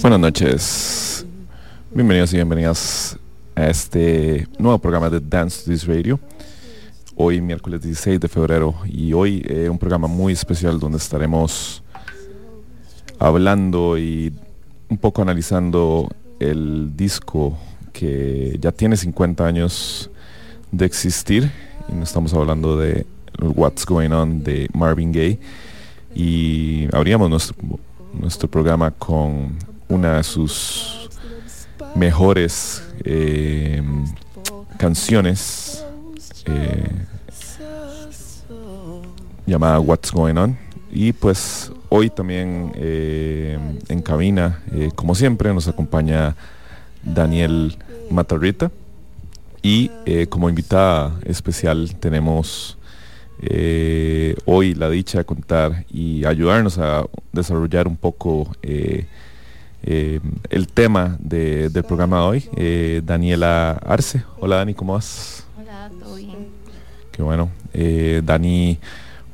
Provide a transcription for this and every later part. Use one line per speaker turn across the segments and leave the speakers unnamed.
Buenas noches. Bienvenidos y bienvenidas a este nuevo programa de Dance to This Radio. Hoy miércoles 16 de febrero y hoy eh, un programa muy especial donde estaremos hablando y un poco analizando el disco que ya tiene 50 años de existir y no estamos hablando de What's Going On de Marvin Gaye y abríamos nuestro, nuestro programa con una de sus mejores eh, canciones eh, llamada What's Going On. Y pues hoy también eh, en cabina, eh, como siempre, nos acompaña Daniel Matarrita. Y eh, como invitada especial tenemos hoy la dicha de contar y ayudarnos a desarrollar un poco el tema de- del programa de hoy, Daniela Arce. Hola Dani, ¿cómo vas?
Hola, todo bien.
Qué bueno. Dani,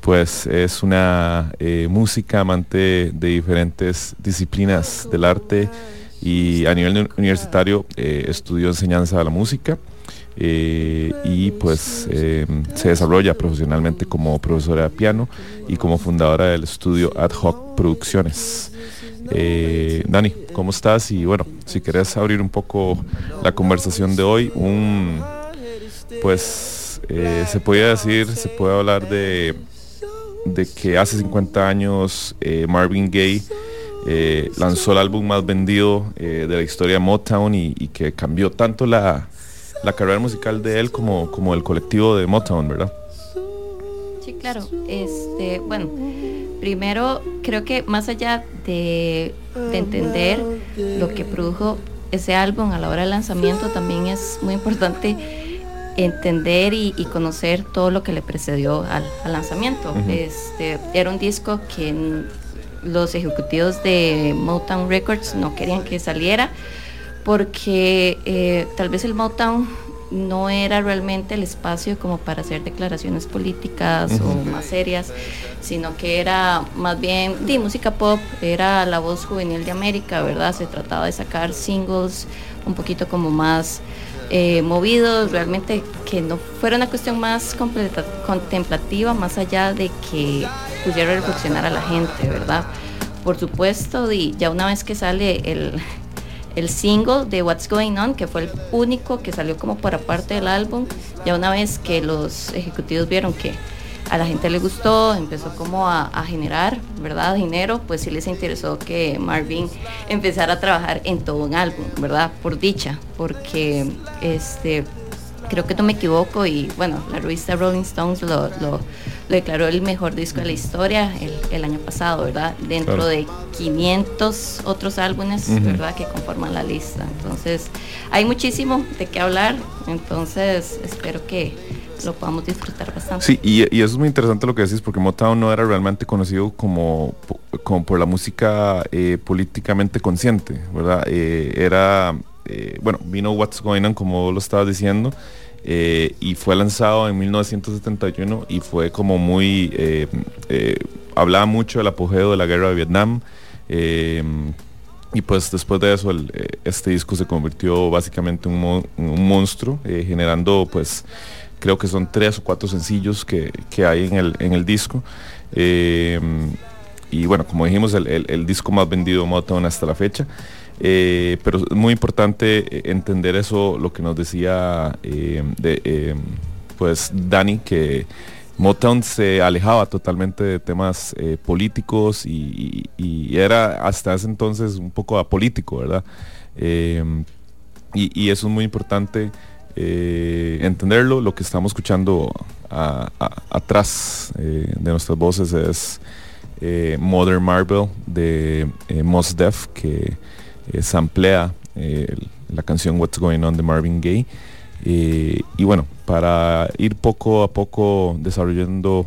pues es una eh, música amante de diferentes disciplinas del arte y a nivel uni- universitario eh, estudió enseñanza de la música eh, y pues eh, se desarrolla profesionalmente como profesora de piano y como fundadora del estudio Ad Hoc Producciones. Dani, ¿cómo estás? Y bueno, si querés abrir un poco la conversación de hoy, pues se podría decir, se puede hablar de, de que hace 50 años eh, Marvin Gaye eh, lanzó el álbum más vendido eh, de la historia de Motown y, y que cambió tanto la, la carrera musical de él como, como el colectivo de Motown, ¿verdad?
Sí, claro. Este, bueno, primero creo que más allá de, de entender lo que produjo ese álbum a la hora del lanzamiento, también es muy importante entender y, y conocer todo lo que le precedió al, al lanzamiento. Este era un disco que los ejecutivos de Motown Records no querían que saliera porque eh, tal vez el Motown no era realmente el espacio como para hacer declaraciones políticas o más serias, sino que era más bien de música pop, era la voz juvenil de América, ¿verdad? Se trataba de sacar singles un poquito como más eh, movidos, realmente que no fuera una cuestión más completa- contemplativa, más allá de que pudiera reflexionar a la gente, ¿verdad? Por supuesto, y ya una vez que sale el, el single de What's Going On, que fue el único que salió como por aparte del álbum, ya una vez que los ejecutivos vieron que a la gente le gustó, empezó como a, a generar, ¿verdad? Dinero, pues sí les interesó que Marvin empezara a trabajar en todo un álbum, ¿verdad? Por dicha, porque este creo que no me equivoco y bueno, la revista Rolling Stones lo, lo- lo declaró el mejor disco de la historia el, el año pasado, ¿verdad? Dentro
Claro.
de 500 otros álbumes,
Ujú.
¿verdad? Que conforman la lista. Entonces, hay muchísimo de qué hablar, entonces espero que lo podamos disfrutar bastante.
Sí, y, y eso es muy interesante lo que decís, porque Motown no era realmente conocido como, como por la música eh, políticamente consciente, ¿verdad? Eh, era, eh, bueno, vino What's Going On, como lo estabas diciendo, eh, y fue lanzado en 1971 y fue como muy, eh, eh, hablaba mucho del apogeo de la guerra de Vietnam. y pues después de eso este disco se convirtió básicamente en un, un monstruo, generando pues creo que son tres o cuatro sencillos que, que hay en el, en el disco. Y bueno, como dijimos, el, el- el disco más vendido de Motown hasta la fecha. Eh, pero es muy importante eh, entender eso, lo que nos decía eh, pues Dani, que Motown se alejaba totalmente de temas políticos y, era hasta ese entonces un poco apolítico, ¿verdad? Y, eso es muy importante entenderlo. Lo que estamos escuchando atrás de nuestras voces es eh, Mother Marble de Mos Def, que samplea eh, la canción What's Going On de Marvin Gaye. Eh, y bueno, para ir poco a poco desarrollando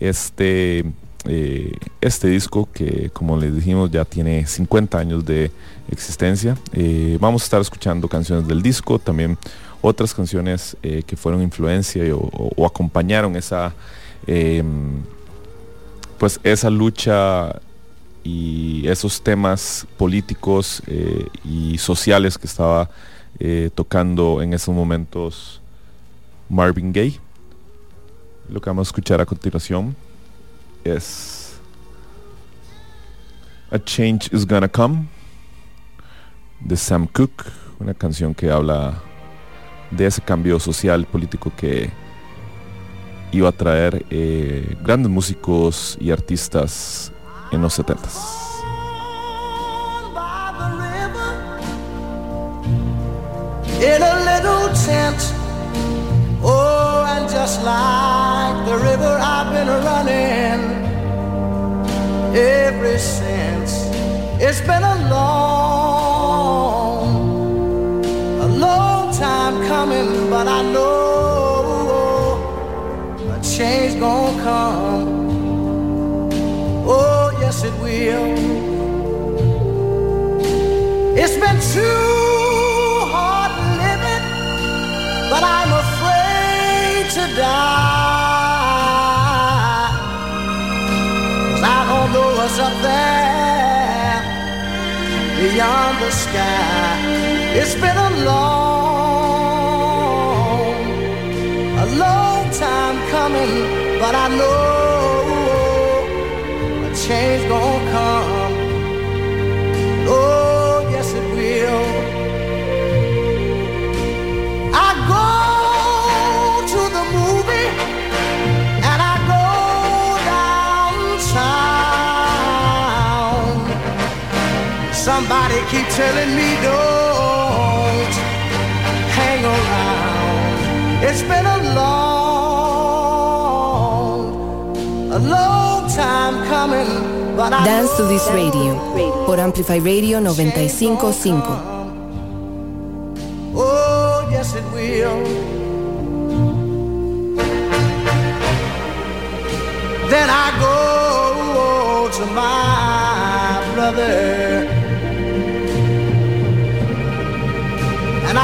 este, eh, este disco que como les dijimos ya tiene 50 años de existencia, vamos a estar escuchando canciones del disco, también otras canciones que fueron influencia o, o- acompañaron esa eh, pues esa lucha y esos temas políticos eh, y sociales que estaba eh, tocando en esos momentos Marvin Gaye. Lo que vamos a escuchar a continuación es A Change is Gonna Come de Sam Cooke, una canción que habla de ese cambio social político que iba a traer eh, grandes músicos y artistas en los 70s.
by the river.
in a little tent. Oh, and just like the river, I've been running ever since. It's been a long, a long time coming, but I know a change gonna come. Change gonna die I don't know what's up there beyond the sky. It's been a long a long time coming, but I know a change gon come. Oh, Somebody keep telling me don't hang around. It's been a long, a long time coming, but I
Dance to this radio por Amplify Radio 955.
Oh, yes, it will. Then I go to my brother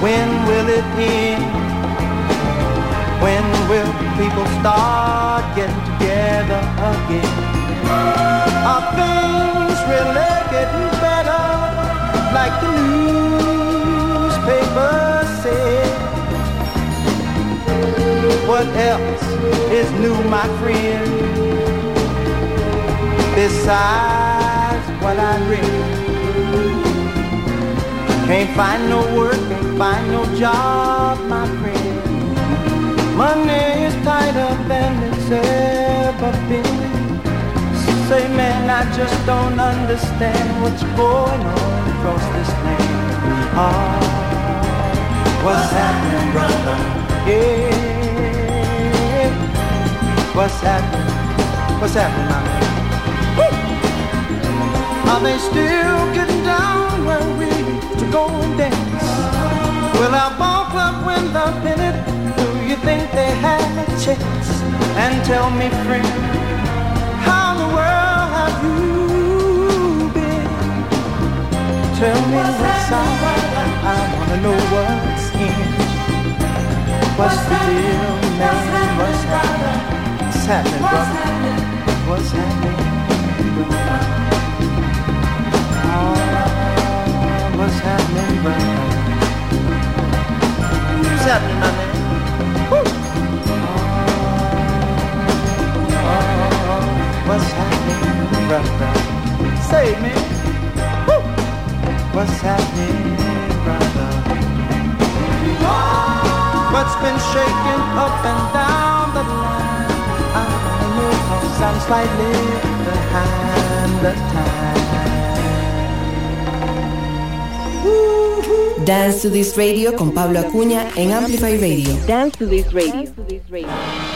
When will it end? When will people start getting together again? Are things really getting better? Like the newspapers say. What else is new, my friend? Besides what I read, can't find no work, find no job, my friend. Money is tighter than it's ever been. Say, man, I just don't understand what's going on across this land. Ah, what's happening, brother? Yeah. What's happening? What's happening, my man? Are they still getting down where we to go chest and tell me, friend, how in the world have you been? Tell me what's up. I wanna know what's in.
What's the deal, man? What's happening? What's happening, brother? What's happening? What's happening, ah, brother? What's happening, my man? Woo! What's happening, brother? Say, it, man. Woo! What's happening, brother? What's been shaking up and down the line? I know cause I'm slightly behind the time.
Dance to This Radio con Pablo Acuña en Amplify Radio.
Dance to this radio.
Flying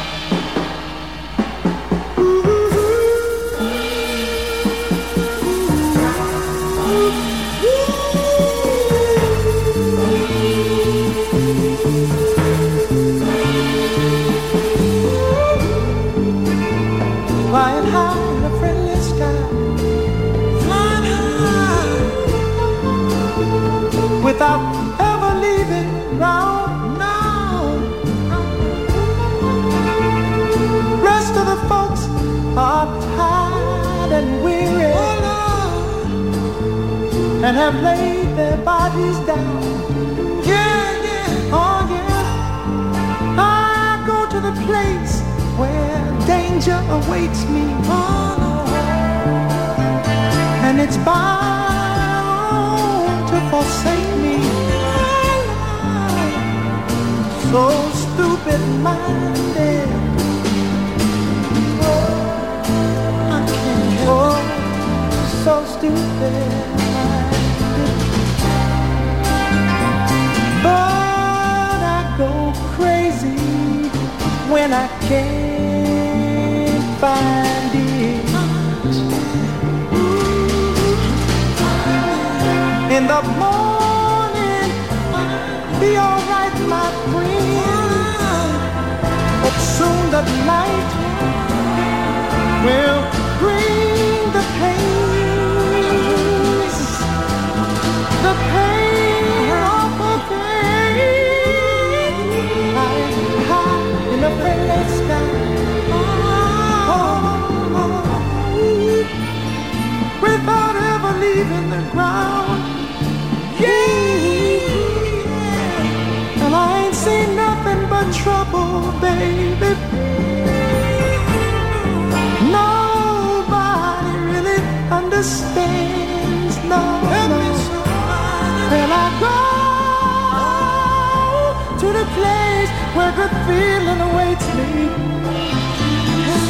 Without ever leaving ground now. Rest of the folks are tired and weary. And have laid their bodies down. Yeah, yeah, oh yeah. I go to the place where danger awaits me. Oh, and it's to forsake me. So stupid minded. I can't help so stupid. But I go crazy when I can't find it. In the be alright, my friend. But soon the night will bring the pain. The pain of a day. High, high in the friendly sky. Oh, oh, oh. Without ever leaving the ground. Baby. Nobody really understands. No. And I go to the place where good feeling awaits me.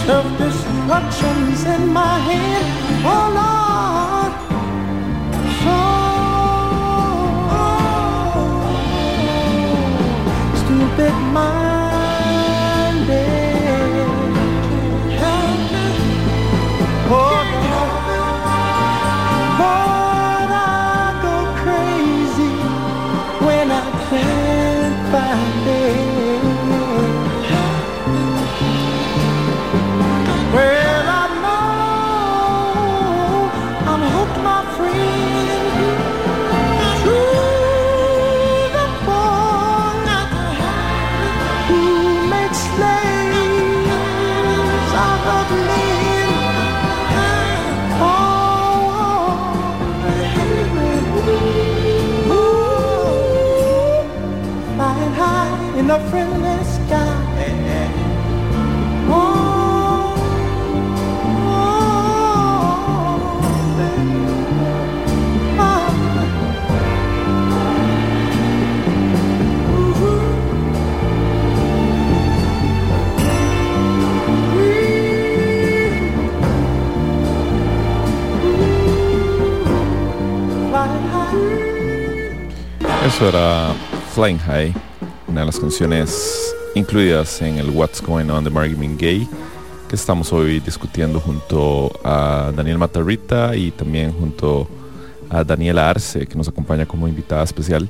Self-destruction's in my hand. Oh Lord. In the friendly sky. Oh, flying high.
Eso era Flying High, las canciones incluidas en el What's Going On de Marvin Gaye, que estamos hoy discutiendo junto a Daniel Matarrita y también junto a Daniela Arce, que nos acompaña como invitada especial,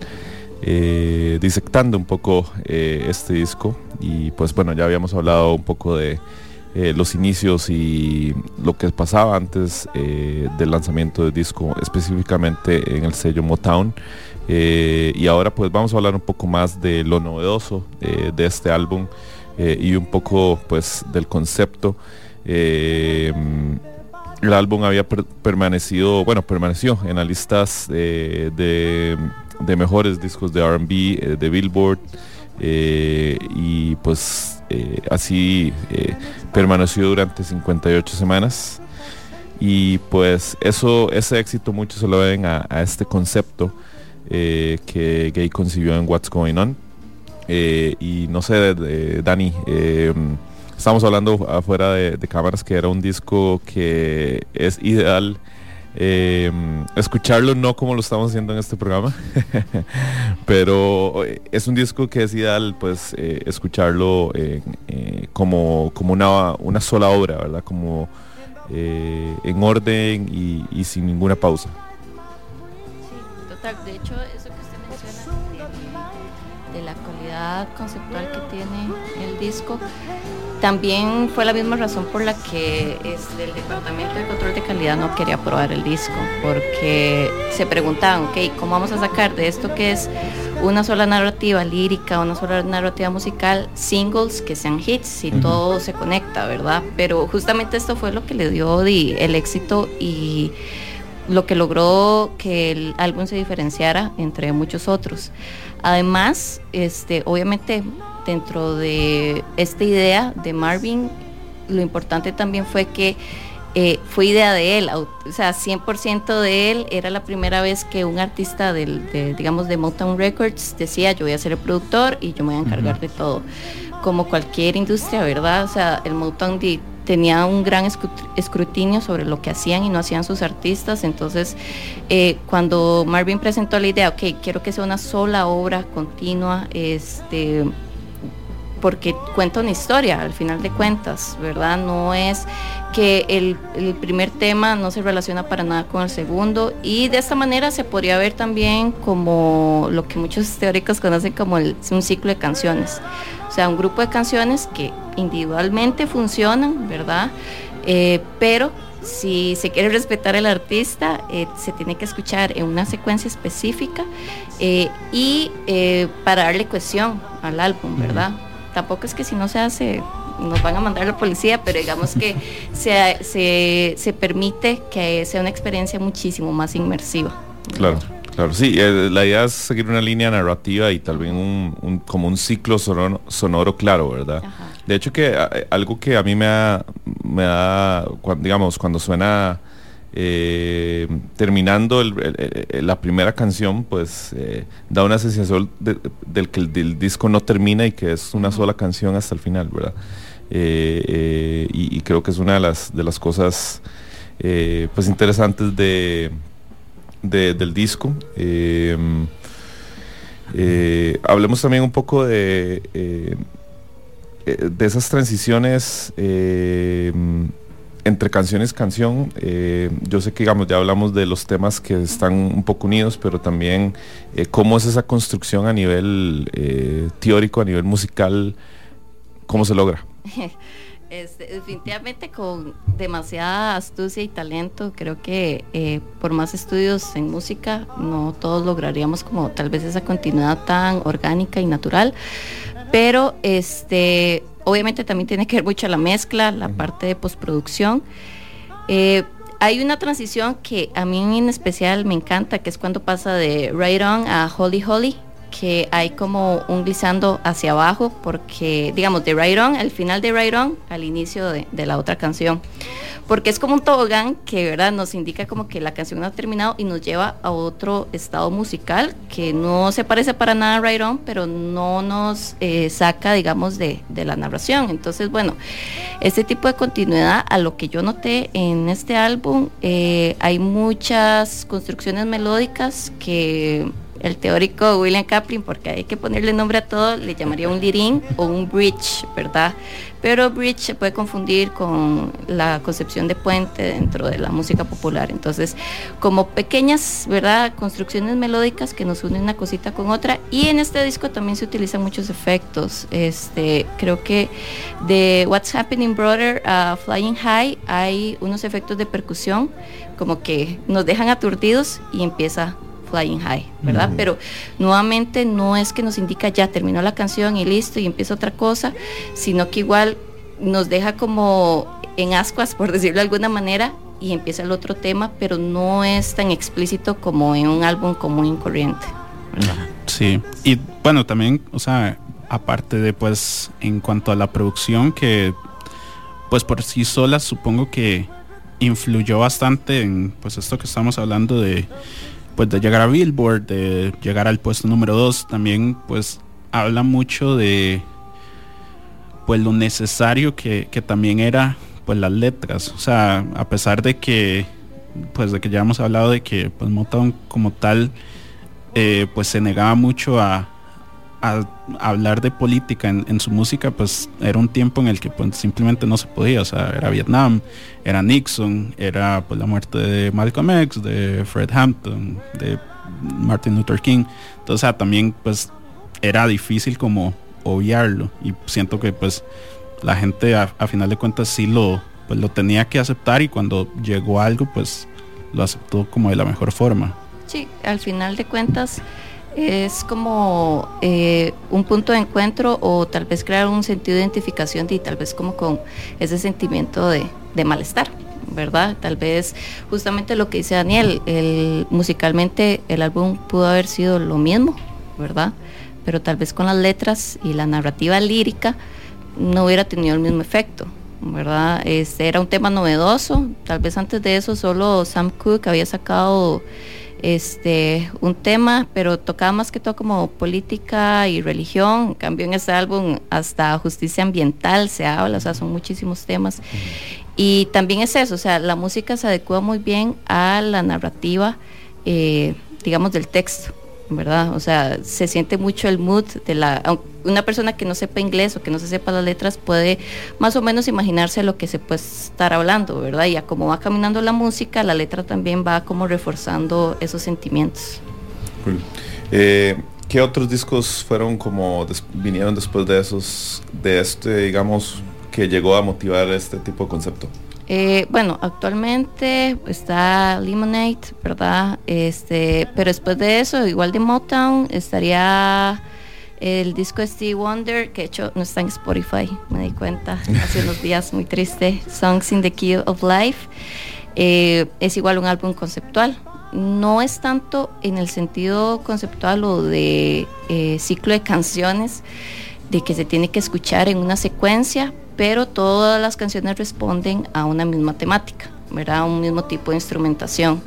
eh, disectando un poco eh, este disco. Y pues bueno, ya habíamos hablado un poco de eh, los inicios y lo que pasaba antes eh, del lanzamiento del disco, específicamente en el sello Motown. Eh, y ahora pues vamos a hablar un poco más de lo novedoso de este álbum y un poco pues del concepto. El álbum había per- permanecido, bueno, permaneció en las listas de, mejores discos de RB de Billboard y pues eh, así eh, permaneció durante 58 semanas. Y pues eso ese éxito muchos se lo ven a, este concepto eh, que Gay concibió en What's Going On. Y no sé Dani estamos hablando afuera de cámaras que era un disco que es ideal eh, escucharlo no como lo estamos haciendo en este programa pero eh, es un disco que es ideal pues eh, escucharlo en, eh, como, como una, una sola obra verdad como eh, en orden y, y sin ninguna pausa
Sí, total. De hecho, eso que usted menciona de, de la calidad conceptual que tiene el disco, también fue la misma razón por la que este, el Departamento de Control de Calidad no quería aprobar el disco, porque se preguntaban, ok, ¿cómo vamos a sacar de esto que es una sola narrativa lírica, una sola narrativa musical, singles que sean hits, si
Ujú.
todo se conecta, ¿verdad? Pero justamente esto fue lo que le dio di, el éxito y lo que logró que el álbum se diferenciara entre muchos otros. Además, este, obviamente dentro de esta idea de Marvin, lo importante también fue que eh, fue idea de él, o sea, 100% de él, era la primera vez que un artista del, de, digamos, de Motown Records decía, yo voy a ser el productor y yo me voy a encargar de todo. Como cualquier industria, ¿verdad? O sea, el Motown tenía un gran escrut- escrutinio sobre lo que hacían y no hacían sus artistas, entonces eh, cuando Marvin presentó la idea, ok, quiero que sea una sola obra continua, este porque cuenta una historia al final de cuentas, ¿verdad? No es que el, primer tema no se relaciona para nada con el segundo y de esta manera se podría ver también como lo que muchos teóricos conocen como un ciclo de canciones. O sea, un grupo de canciones que individualmente funcionan, ¿verdad? Eh, pero si se quiere respetar al artista, eh, se tiene que escuchar en una secuencia específica eh, y para darle cohesión al álbum, ¿verdad? Tampoco es que si no se hace nos van a mandar a la policía, pero digamos que se, se, se permite que sea una experiencia muchísimo más inmersiva.
Claro, claro, sí, eh, la idea es seguir una línea narrativa y tal vez un, un- como un ciclo sonoro, sonoro claro, ¿verdad?
Ajá.
De hecho que eh, algo que a mí me da, me da digamos, cuando suena eh, terminando el- el- el- la primera canción, pues eh, da una sensación de- del que el, disco no termina y que es una sola canción hasta el final, ¿verdad? Eh, y, y creo que es una de las, de las cosas pues interesantes de, de- del disco. Hablemos también un poco de, de esas transiciones entre canciones canción. Eh, yo sé que digamos, ya hablamos de los temas que están un poco unidos, pero también eh, cómo es esa construcción a nivel eh, teórico, a nivel musical, cómo se logra.
Definitivamente con demasiada astucia y talento, creo que por más estudios en música, no todos lograríamos como tal vez esa continuidad tan orgánica y natural. Pero este, obviamente también tiene que ver mucho la mezcla, la parte de postproducción. Eh, hay una transición que a mí en especial me encanta, que es cuando pasa de Right On a Holy Holy, que hay como un glissando hacia abajo, porque digamos de Right On, al final de Right On, al inicio de, la otra canción. Porque es como un tobogán que ¿verdad? nos indica como que la canción no ha terminado y nos lleva a otro estado musical que no se parece para nada a Right On, pero no nos eh, saca, digamos, de, de la narración. Entonces, bueno, este tipo de continuidad, a lo que yo noté en este álbum, eh, hay muchas construcciones melódicas que el teórico William Kaplan, porque hay que ponerle nombre a todo, le llamaría un lirín o un bridge, ¿verdad? Pero bridge se puede confundir con la concepción de puente dentro de la música popular. Entonces, como pequeñas, ¿verdad? Construcciones melódicas que nos unen una cosita con otra. Y en este disco también se utilizan muchos efectos. Este, creo que de What's Happening Brother a Flying High hay unos efectos de percusión como que nos dejan aturdidos y empieza Flying High, ¿verdad? Pero nuevamente no es que nos indica ya terminó la canción y listo y empieza otra cosa, sino que igual nos deja como en ascuas, por decirlo de alguna manera, y empieza el otro tema, pero no es tan explícito como en un álbum común y corriente.
Sí, y bueno, también, o sea, aparte de pues en cuanto a la producción, que pues por sí sola supongo que influyó bastante en pues esto que estamos hablando de pues de llegar a Billboard, de llegar al puesto número 2, también pues habla mucho de pues lo necesario que, que, también era pues las letras. O sea, a pesar de que pues de que ya hemos hablado de que pues Motown como tal eh, pues se negaba mucho a, hablar de política en, su música, pues era un tiempo en el que pues, simplemente no se podía, o sea, era Vietnam, era Nixon, era pues la muerte de Malcolm X, de Fred Hampton, de Martin Luther King, entonces también pues era difícil como obviarlo. Y siento que pues la gente a, a, final de cuentas sí lo, pues, lo tenía que aceptar y cuando llegó algo pues lo aceptó como de la mejor forma.
Sí, al final de cuentas es como eh, un punto de encuentro o tal vez crear un sentido de identificación y tal vez como con ese sentimiento de, de malestar. ¿verdad? Tal vez justamente lo que dice Daniel, el, musicalmente el álbum pudo haber sido lo mismo, ¿verdad? Pero tal vez con las letras y la narrativa lírica no hubiera tenido el mismo efecto, ¿verdad? Este era un tema novedoso, tal vez antes de eso solo Sam Cooke había sacado este, un tema, pero tocaba más que todo como política y religión. En cambio, en este álbum hasta justicia ambiental se habla, o sea, son muchísimos temas. Y también es eso, o sea, la música se adecua muy bien a la narrativa, eh, digamos, del texto. ¿Verdad? O sea, se siente mucho el mood de la... Una persona que no sepa inglés o que no se sepa las letras puede más o menos imaginarse lo que se puede estar hablando, ¿verdad? Y a como va caminando la música, la letra también va como reforzando esos sentimientos.
Cool. Eh, ¿Qué otros discos fueron como, vinieron después de esos, de este, digamos, que llegó a motivar este tipo de concepto?
Eh, bueno, actualmente está Lemonade, ¿verdad? Este, pero después de eso, igual de Motown, estaría el disco de Steve Wonder, que de hecho no está en Spotify, me di cuenta hace unos días, muy triste, Songs in the Key of Life. Eh, es igual un álbum conceptual. No es tanto en el sentido conceptual o de eh, ciclo de canciones, de que se tiene que escuchar en una secuencia, pero todas las canciones responden a una misma temática, ¿verdad? A un mismo tipo de instrumentación.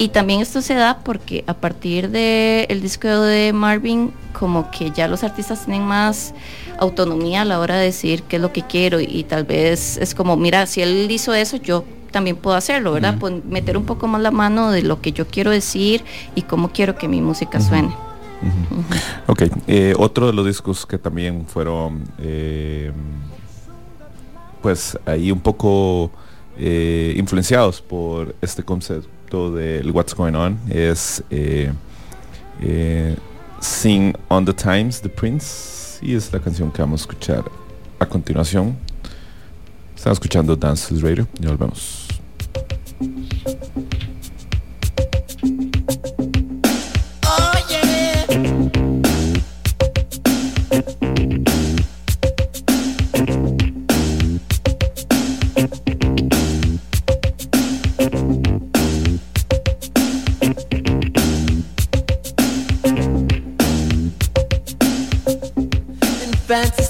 Y también esto se da porque a partir del el disco de Marvin, como que ya los artistas tienen más autonomía a la hora de decir qué es lo que quiero y, tal vez es como, mira, si él hizo eso, yo también puedo hacerlo, ¿verdad? Uh -huh. Meter un poco más la mano de lo que yo quiero decir y cómo quiero que mi música uh -huh. suene.
Uh -huh. Ok, eh, otro de los discos que también fueron... Eh, pues ahí un poco eh, influenciados por este concepto del What's Going On es eh, eh, Sing on the Times, The Prince, y es la canción que vamos a escuchar a continuación. Están escuchando Dance Radio, y volvemos.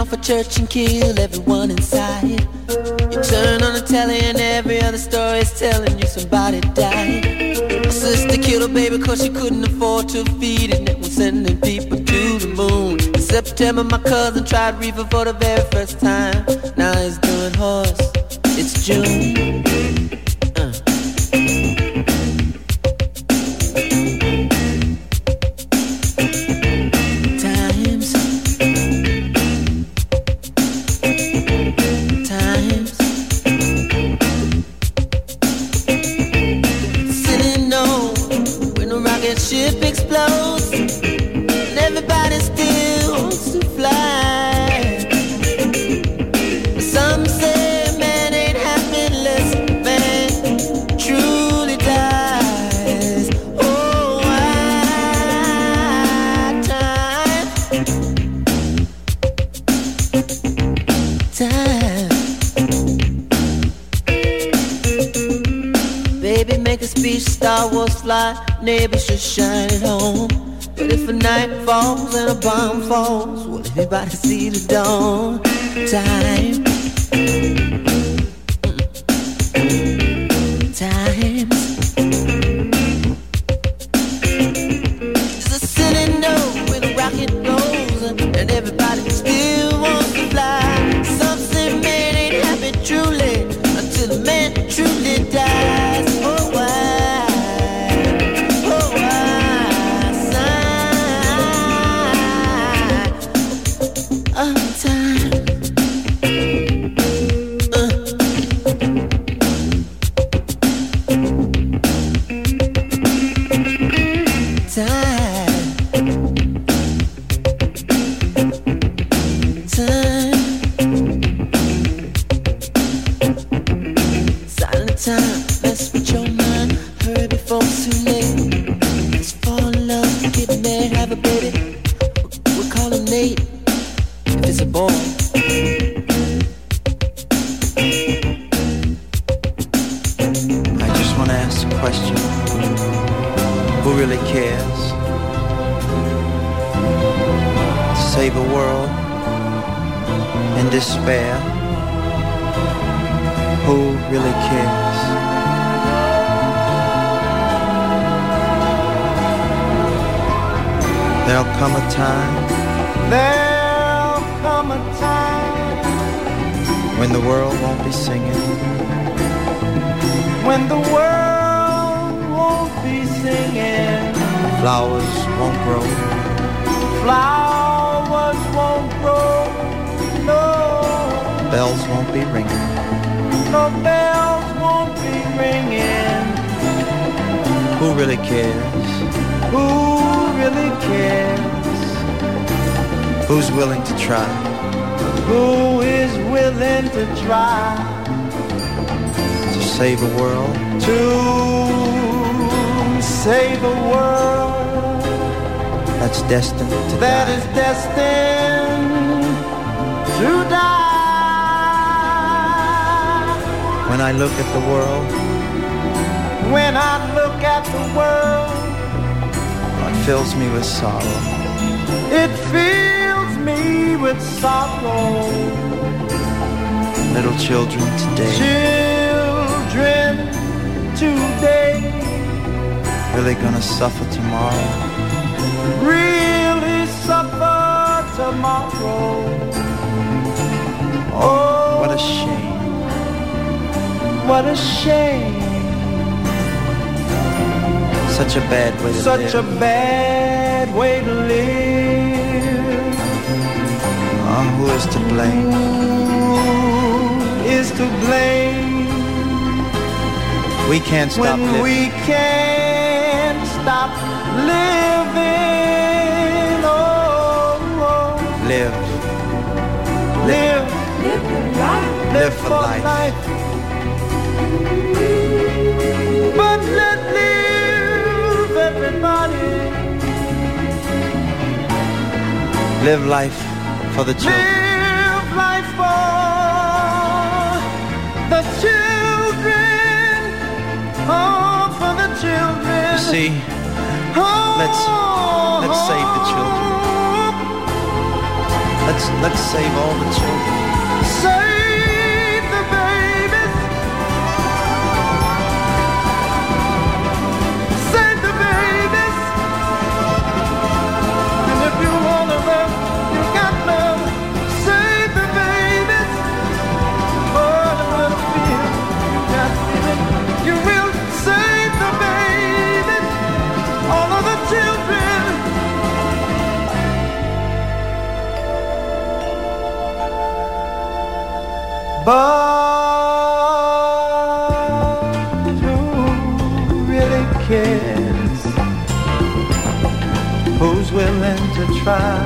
Off a church and kill everyone inside. You turn on the telly and every other story is telling you somebody died. My sister killed her baby cause she couldn't afford to feed it. And was sending people to the moon. In September my cousin tried reefer for the very first time. Now he's doing horse. It's June. A bomb falls, will everybody see the dawn? Time. When
I look at the world,
When I look at the world,
it fills me with sorrow.
it fills me with sorrow.
Little children today
Children today
really gonna suffer tomorrow.
really suffer tomorrow. Oh,
What a oh, shame.
What a shame.
Such a bad way to
Such a
live.
bad way to live.
Uh, who is to blame?
Who is to blame
We can't stop
when
living.
we can't stop living? Oh, oh.
Live.
live,
Live for life.
But Live
life for the children.
Live life for the children. Oh, for the children.
You see, let's let's save the children.
Oh. Let's let's save all the children. But who really cares? Who's willing to try?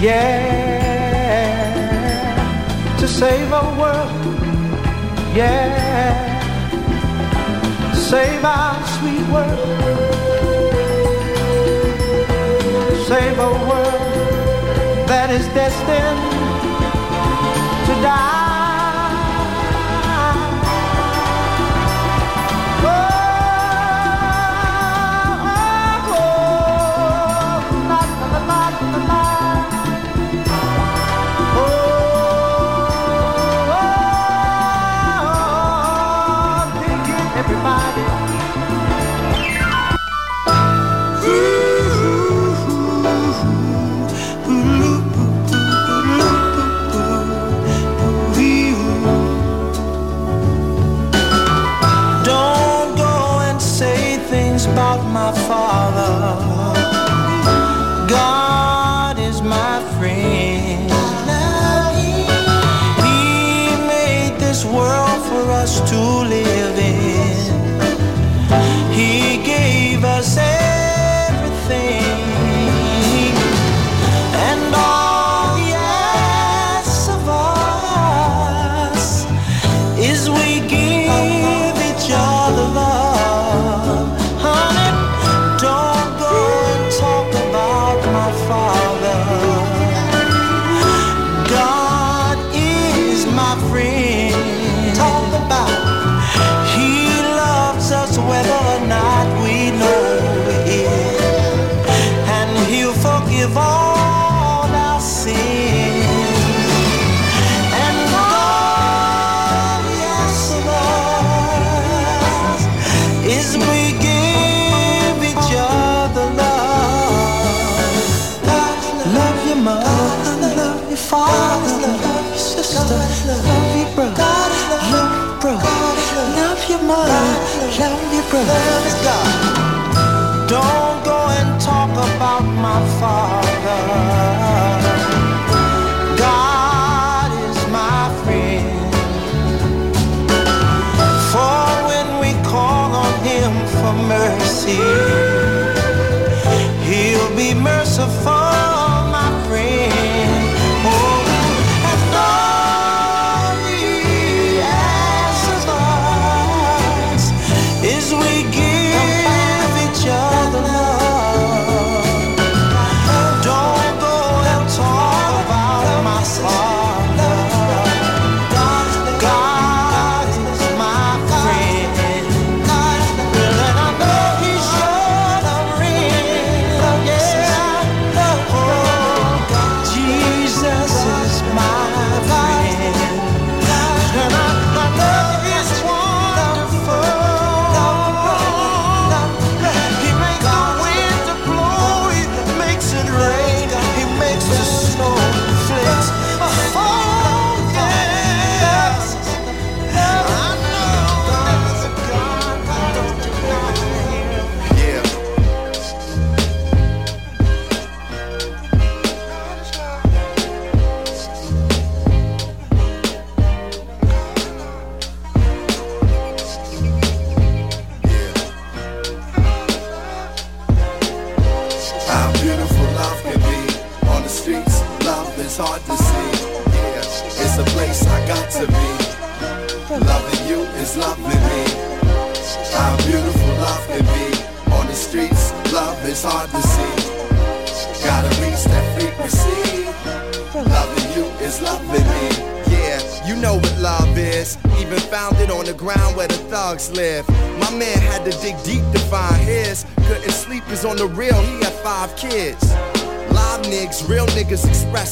Yeah, to save our world. Yeah, save our sweet world. Save a world that is destined die.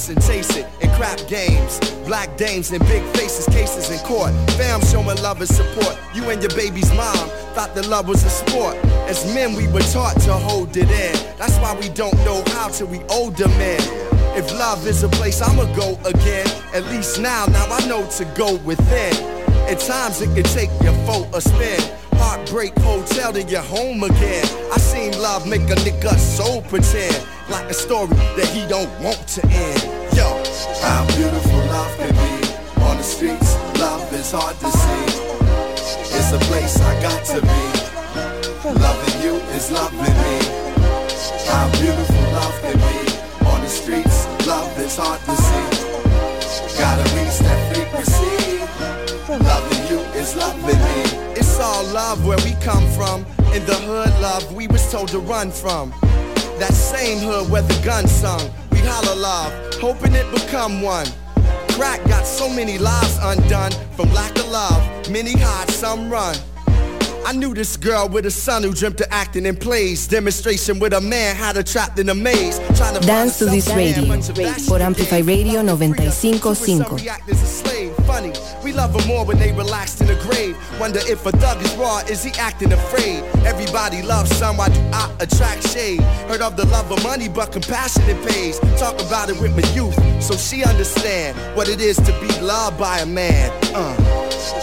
Niggas expressing, it and crap games. Black dames and big faces, cases in court. Fam showing love and support. You and your baby's mom thought that love was a sport. As men, we were taught to hold it in. That's why we don't know how till we older men. If love is a place, I'ma go again. At least now, now I know to go within. At times it can take your foe a spin. Heartbreak hotel to your home again. I seen love make a nigga so pretend. Like a story that he don't want to end.
How beautiful love can be. On the streets, love is hard to see. It's a place I got to be. Loving you is loving me. How beautiful love can be. On the streets, love is hard to see. Gotta reach that frequency. Loving you is loving me.
It's all love where we come from. In the hood, love we was told to run from. That same hood where the gun sung. We holler love, hoping it become one. Crack got so many lives undone from lack of love. Many hide, some run. I knew this girl with a son who dreamt of acting in plays. Demonstration with a man had her trapped in a maze. Trying to
Dance to this radio por Amplify Radio 955.
Funny, we love them more when they relaxed in the grave. Wonder if a thug is raw, is he acting afraid? Everybody loves some, why do I attract shade? Heard of the love of money, but compassion it pays. Talk about it with my youth, so she understand what it is to be loved by a man. Uh.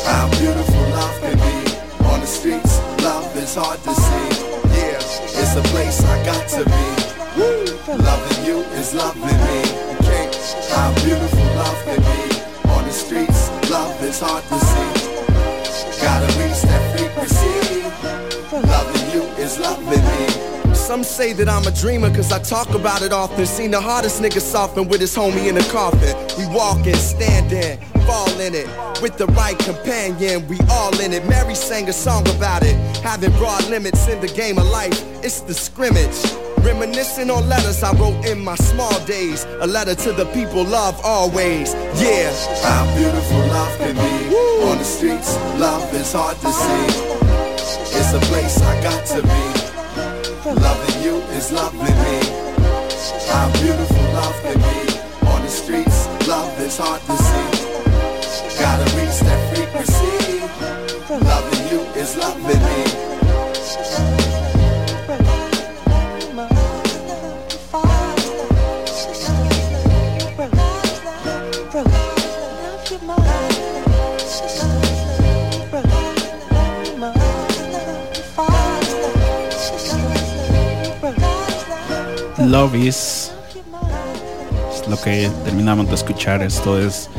How beautiful love can be. On the streets, love is hard to see. Yeah, it's a place I got to be. Loving you is loving me. How beautiful love can be. On the streets, is hard to see. Gotta reach that frequency. Loving you is loving me.
Some say that I'm a dreamer cause I talk about it often. Seen the hardest nigga soften with his homie in the coffin. We walking, standing, fall in it. With the right companion, we all in it. Mary sang a song about it. Having broad limits in the game of life, it's the scrimmage. Reminiscing on letters I wrote in my small days. A letter to the people love always. Yeah.
How beautiful love can be. On the streets, love is hard to see. It's a place I got to be. Loving you is loving me. How beautiful love can be. On the streets, love is hard to see. Gotta reach that frequency. Loving you is loving me.
Love is, es lo que terminamos de escuchar. Esto es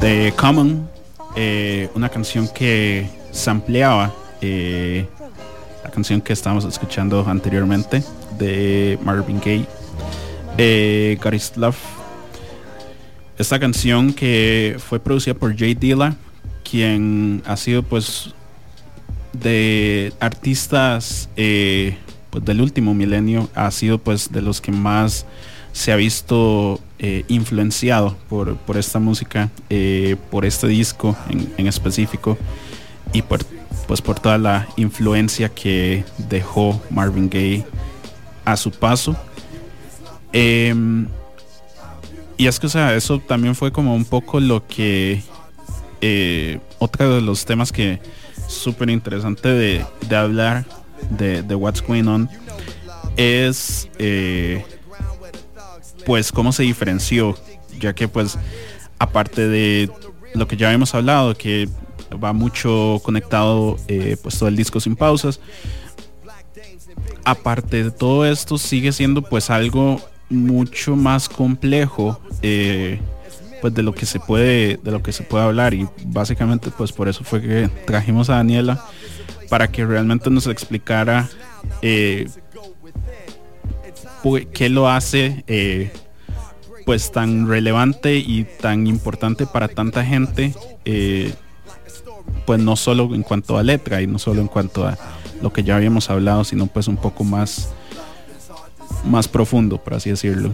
de Common, eh, una canción que sampleaba eh, la canción que estábamos escuchando anteriormente de Marvin Gaye, eh, God Love. Esta canción que fue producida por Jay Dilla, quien ha sido pues de artistas eh, del último milenio ha sido pues de los que más se ha visto eh, influenciado por, por esta música, eh, por este disco en, en específico y por, pues por toda la influencia que dejó Marvin Gaye a su paso. Em, y es que, o sea, eso también fue como un poco lo que, eh, otro de los temas que súper interesante de, de hablar de, de What's Going On es eh, pues cómo se diferenció, ya que pues aparte de lo que ya hemos hablado, que va mucho conectado eh, pues todo el disco sin pausas, aparte de todo esto sigue siendo pues algo mucho más complejo eh, pues de lo que se puede de lo que se puede hablar. Y básicamente pues por eso fue que trajimos a Daniela para que realmente nos explicara eh, pu- qué lo hace eh, pues tan relevante y tan importante para tanta gente eh, pues no solo en cuanto a letra y no solo en cuanto a lo que ya habíamos hablado sino pues un poco más más profundo por así decirlo.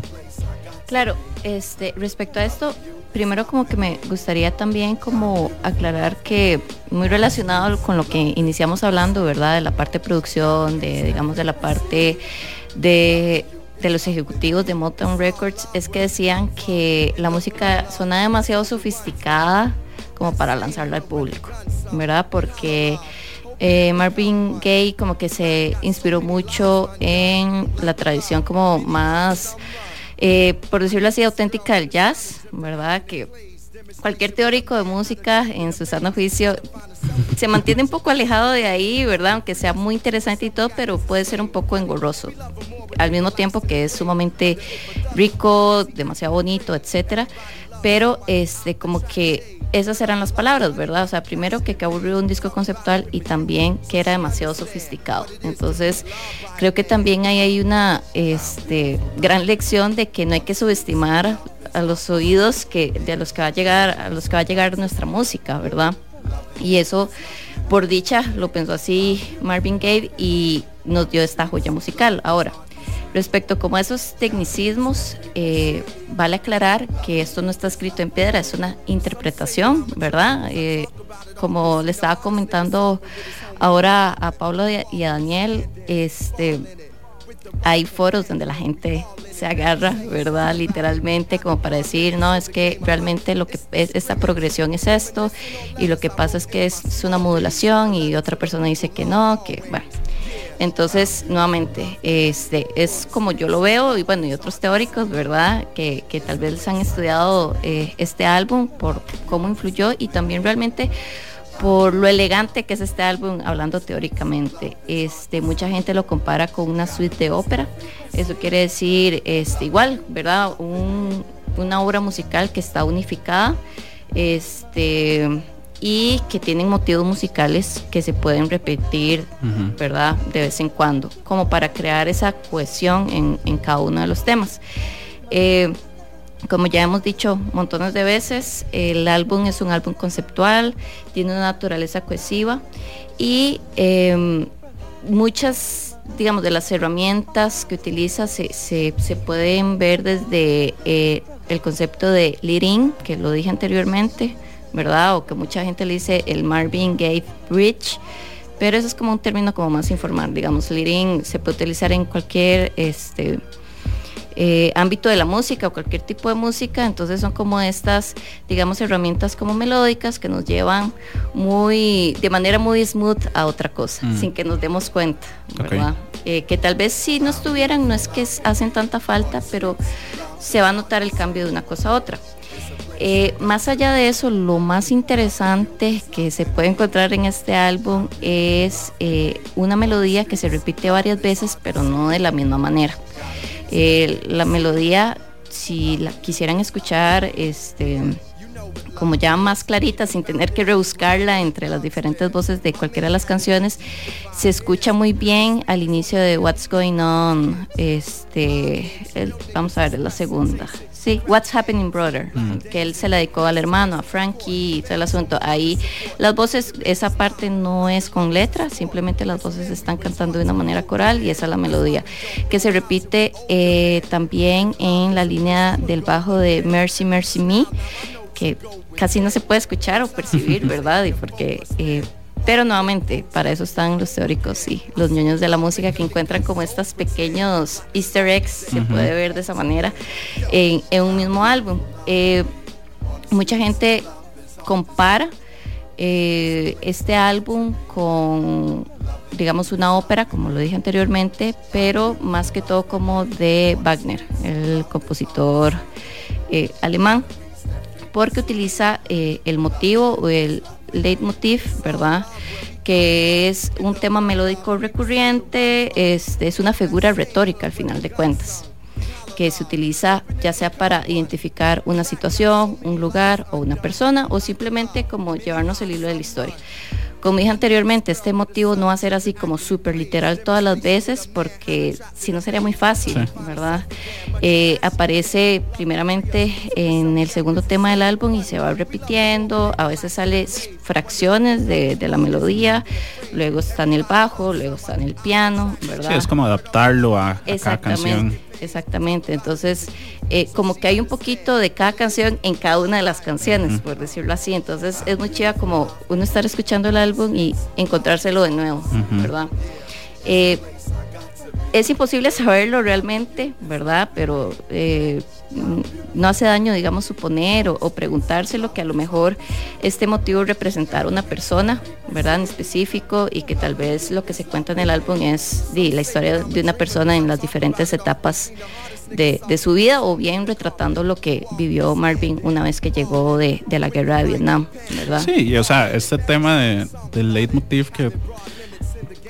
Claro, este, respecto a esto, primero como que me gustaría también como aclarar que muy relacionado con lo que iniciamos hablando, ¿verdad? De la parte de producción, de digamos de la parte de de los ejecutivos de Motown Records es que decían que la música sonaba demasiado sofisticada como para lanzarla al público, ¿verdad? Porque eh, Marvin Gaye como que se inspiró mucho en la tradición como más, eh, por decirlo así, auténtica del jazz, ¿verdad? Que cualquier teórico de música en su sano juicio se mantiene un poco alejado de ahí, ¿verdad? Aunque sea muy interesante y todo, pero puede ser un poco engorroso. Al mismo tiempo que es sumamente rico, demasiado bonito, etcétera. Pero este, como que esas eran las palabras, ¿verdad? O sea, primero que, que aburrió un disco conceptual y también que era demasiado sofisticado. Entonces, creo que también ahí hay una este, gran lección de que no hay que subestimar a los oídos que, de los que va a llegar, a los que va a llegar nuestra música, ¿verdad? Y eso, por dicha, lo pensó así Marvin Gaye y nos dio esta joya musical. Ahora, respecto como a esos tecnicismos, eh, vale aclarar que esto no está escrito en piedra, es una interpretación, ¿verdad? Eh, como le estaba comentando ahora a Pablo y a Daniel, este, hay foros donde la gente se agarra, ¿verdad? Literalmente, como para decir, no, es que realmente lo que es esta progresión es esto, y lo que pasa es que es una modulación, y otra persona dice que no, que bueno. Entonces, nuevamente, este, es como yo lo veo, y bueno, y otros teóricos, ¿verdad? Que, que tal vez han estudiado eh, este álbum por cómo influyó y también realmente por lo elegante que es este álbum, hablando teóricamente. Este, mucha gente lo compara con una suite de ópera. Eso quiere decir, este, igual, ¿verdad? Un, una obra musical que está unificada. Este y que tienen motivos musicales que se pueden repetir, ¿verdad? De vez en cuando, como para crear esa cohesión en, en cada uno de los temas. Eh, como ya hemos dicho montones de veces, el álbum es un álbum conceptual, tiene una naturaleza cohesiva y em, muchas, digamos, de las herramientas que utiliza se, se, pueden ver desde eh, el concepto de leading, que lo dije anteriormente, ¿verdad? O que mucha gente le dice el Marvin Gaye Bridge pero eso es como un término como más informal, digamos, leading se puede utilizar en cualquier este eh, ámbito de la música o cualquier tipo de música, entonces son como estas, digamos, herramientas como melódicas que nos llevan muy, de manera muy smooth a otra cosa, mm. sin que nos demos cuenta, ¿verdad? Eh, que tal vez si no estuvieran, no es que hacen tanta falta, pero se va a notar el cambio de una cosa a otra. Eh, más allá de eso, lo más interesante que se puede encontrar en este álbum es una melodía que se repite varias veces, pero no de la misma manera. Eh, la melodía, si la quisieran escuchar, este como ya más clarita, sin tener que rebuscarla entre las diferentes voces de cualquiera de las canciones, se escucha muy bien al inicio de What's Going On, este, vamos a ver, la segunda. Sí, What's Happening Brother, mm. que él se la dedicó al hermano, a Frankie y todo el asunto. Ahí las voces, esa parte no es con letra, simplemente las voces están cantando de una manera coral y esa es la melodía, que se repite eh, también en la línea del bajo de Mercy, Mercy Me, que casi no se puede escuchar o percibir, ¿verdad? Y porque... Eh, pero nuevamente, para eso están los teóricos y los ñoños de la música que encuentran como estos pequeños easter eggs, se puede ver de esa manera, en, un mismo álbum. Eh, mucha gente compara eh, este álbum con, digamos, una ópera, como lo dije anteriormente, pero más que todo como de Wagner, el compositor eh, alemán, porque utiliza el motivo o el leitmotiv, ¿verdad? que es un tema melódico recurrente, es, es una figura retórica al final de cuentas, que se utiliza ya sea para identificar una situación, un lugar o una persona, o simplemente como llevarnos el hilo de la historia. Como dije anteriormente, este motivo no va a ser así como súper literal todas las veces, porque si no sería muy fácil, ¿verdad? Eh, aparece primeramente en el segundo tema del álbum y se va repitiendo, a veces sale fracciones de, la melodía, luego está en el bajo, luego está en el piano, ¿verdad?
Sí, es como adaptarlo a, a cada canción.
Exactamente, entonces eh, como que hay un poquito de cada canción en cada una de las canciones, por decirlo así, entonces es muy chida como uno estar escuchando el álbum y encontrárselo de nuevo, ¿verdad? Eh, es imposible saberlo realmente, ¿verdad? Pero eh, no hace daño, digamos, suponer o, o preguntárselo que a lo mejor este motivo representar una persona, ¿verdad? En específico y que tal vez lo que se cuenta en el álbum es la historia de una persona en las diferentes etapas de, su vida o bien retratando lo que vivió Marvin una vez que llegó de, la guerra de Vietnam, ¿verdad?
Sí, y, o sea, este tema de, leitmotiv que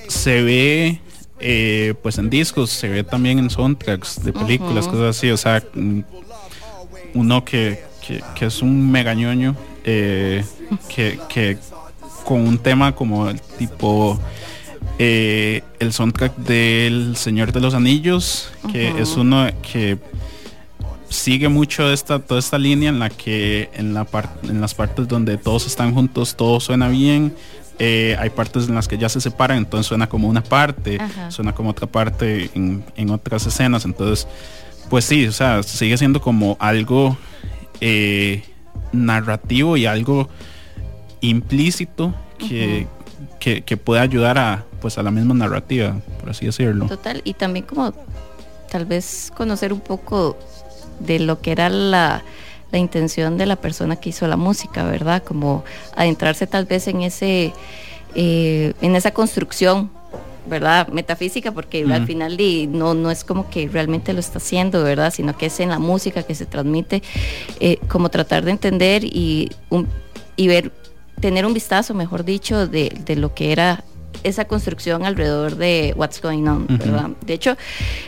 se ve eh, pues en discos, se ve también en soundtracks de películas, cosas así, o sea, mm, uno que, que, que es un megañoño, eh, que, que con un tema como el tipo eh, el soundtrack del Señor de los Anillos, que es uno que sigue mucho esta toda esta línea en la que en la par- en las partes donde todos están juntos todo suena bien eh, hay partes en las que ya se separan entonces suena como una parte
Ajá.
suena como otra parte en, en otras escenas entonces pues sí o sea sigue siendo como algo eh, narrativo y algo implícito que, que, que puede ayudar a pues a la misma narrativa por así decirlo
Total, y también como tal vez conocer un poco de lo que era la, la intención de la persona que hizo la música, ¿verdad? Como adentrarse tal vez en ese, eh, en esa construcción, ¿verdad? Metafísica, porque al
Ujú.
final di, no, no es como que realmente lo está haciendo, ¿verdad? Sino que es en la música que se transmite, eh, como tratar de entender y, un- y ver, tener un vistazo, mejor dicho, de, de lo que era esa construcción alrededor de What's Going On,
Ujú.
¿verdad? De hecho,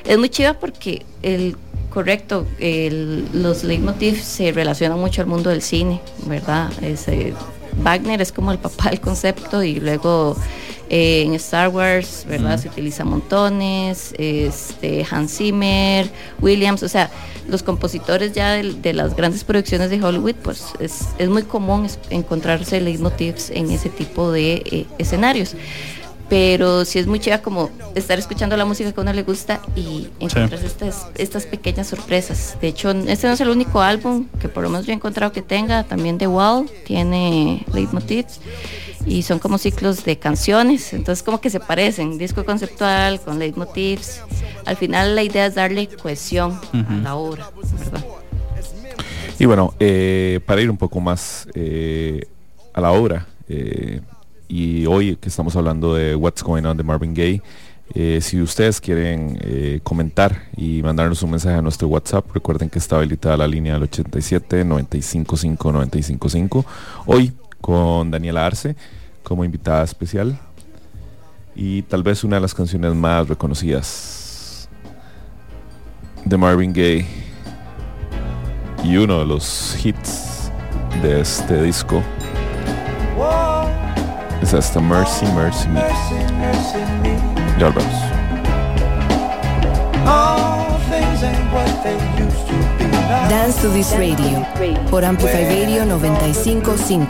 es muy chiva porque el correcto, el- los leitmotiv se relacionan mucho al mundo del cine, ¿verdad? Es, eh, Wagner es como el papá del concepto y luego eh, en Star Wars, ¿verdad? Se utiliza montones, este, Hans Zimmer, Williams, o sea, los compositores ya del- de, las grandes producciones de Hollywood, pues es, es muy común encontrarse leitmotivs en ese tipo de eh, escenarios. Pero sí es muy chiva como estar escuchando la música que a uno le gusta y encontrarse estas, estas pequeñas sorpresas. De hecho, este no es el único álbum que por lo menos yo he encontrado que tenga. También The Wall tiene leitmotivs y son como ciclos de canciones. Entonces como que se parecen, disco conceptual con leitmotivs. Al final la idea es darle cohesión a la obra, ¿verdad?
Y bueno, eh, para ir un poco más eh, a la obra, eh, y hoy que estamos hablando de What's Going On de Marvin Gaye, eh, si ustedes quieren eh, comentar y mandarnos un mensaje a nuestro WhatsApp, recuerden que está habilitada la línea del 87 955 955. Hoy con Daniela Arce como invitada especial y tal vez una de las canciones más reconocidas de Marvin Gaye y uno de los hits de este disco es esta Mercy, Mercy Me. Ya volvemos.
All things ain't what they used to be. now.
Dance to this radio por Amplify Radio 955.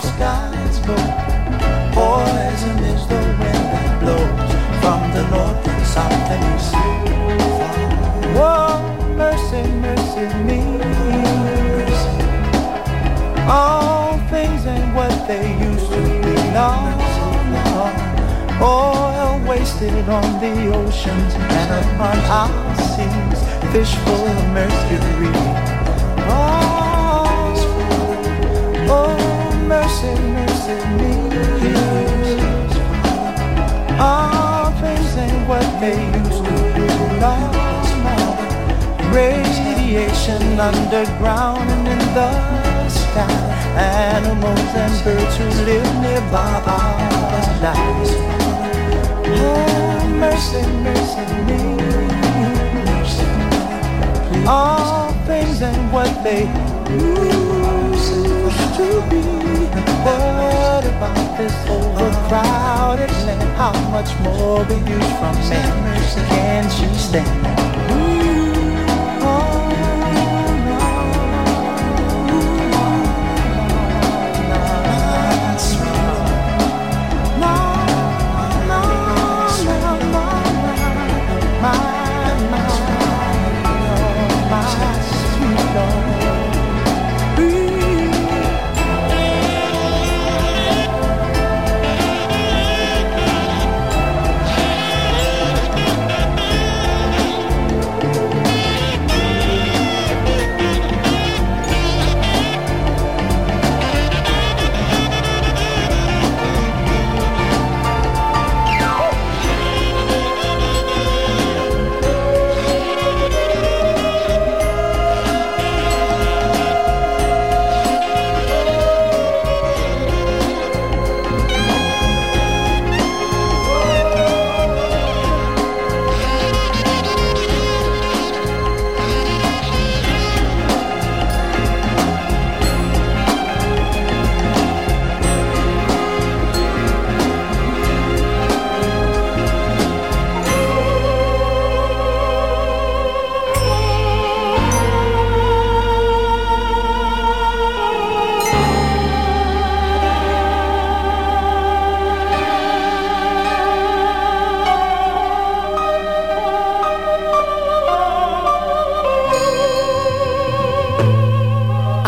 Poison is the wind that blows from the north and south and east. Whoa, mercy, mercy me. All things ain't what they used to be. No, no. Oil wasted on the oceans and upon our seas. Fish full of mercury. Oh, oh, mercy, mercy me. All things ain't what they used to be. Radiation underground and in the sky. Animals and birds who live nearby are alive. Overcrowded land? How much more will you from man? Can't you stand?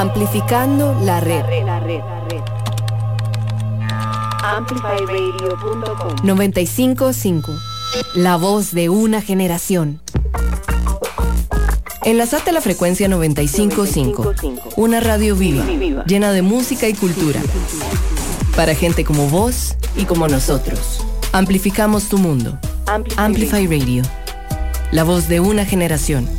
Amplificando la red.
Amplifyradio.com
955. La voz de una generación. Enlazate a la frecuencia 955. Una radio viva, llena de música y cultura. Para gente como vos y como nosotros. Amplificamos tu mundo. Amplify Radio. La voz de una generación.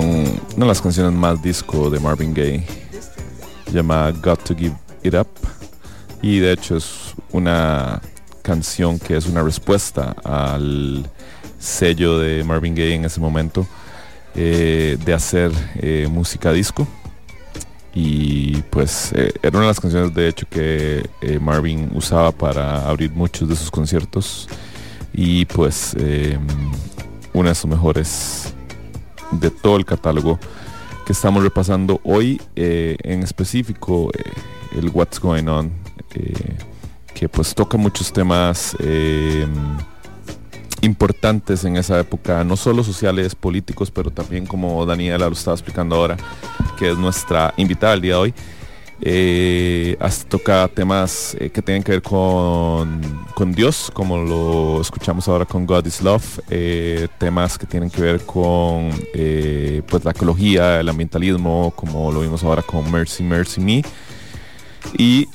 Una de las canciones más disco de Marvin Gaye, llamada Got to Give It Up. Y de hecho es una canción que es una respuesta al sello de Marvin Gaye en ese momento eh, de hacer eh, música disco. Y pues eh, era una de las canciones de hecho que Marvin usaba para abrir muchos de sus conciertos. Y pues una de sus mejores de todo el catálogo que estamos repasando hoy, eh, en específico eh, el What's Going On, eh, que pues toca muchos temas importantes en esa época, no solo sociales, políticos, pero también como Daniela lo estaba explicando ahora, que es nuestra invitada el día de hoy. Eh, toca temas eh, que tienen que ver con, con Dios, como lo escuchamos ahora con God is Love, eh, temas que tienen que ver con eh, pues la ecología, el ambientalismo, como lo vimos ahora con Mercy, Mercy Me. Y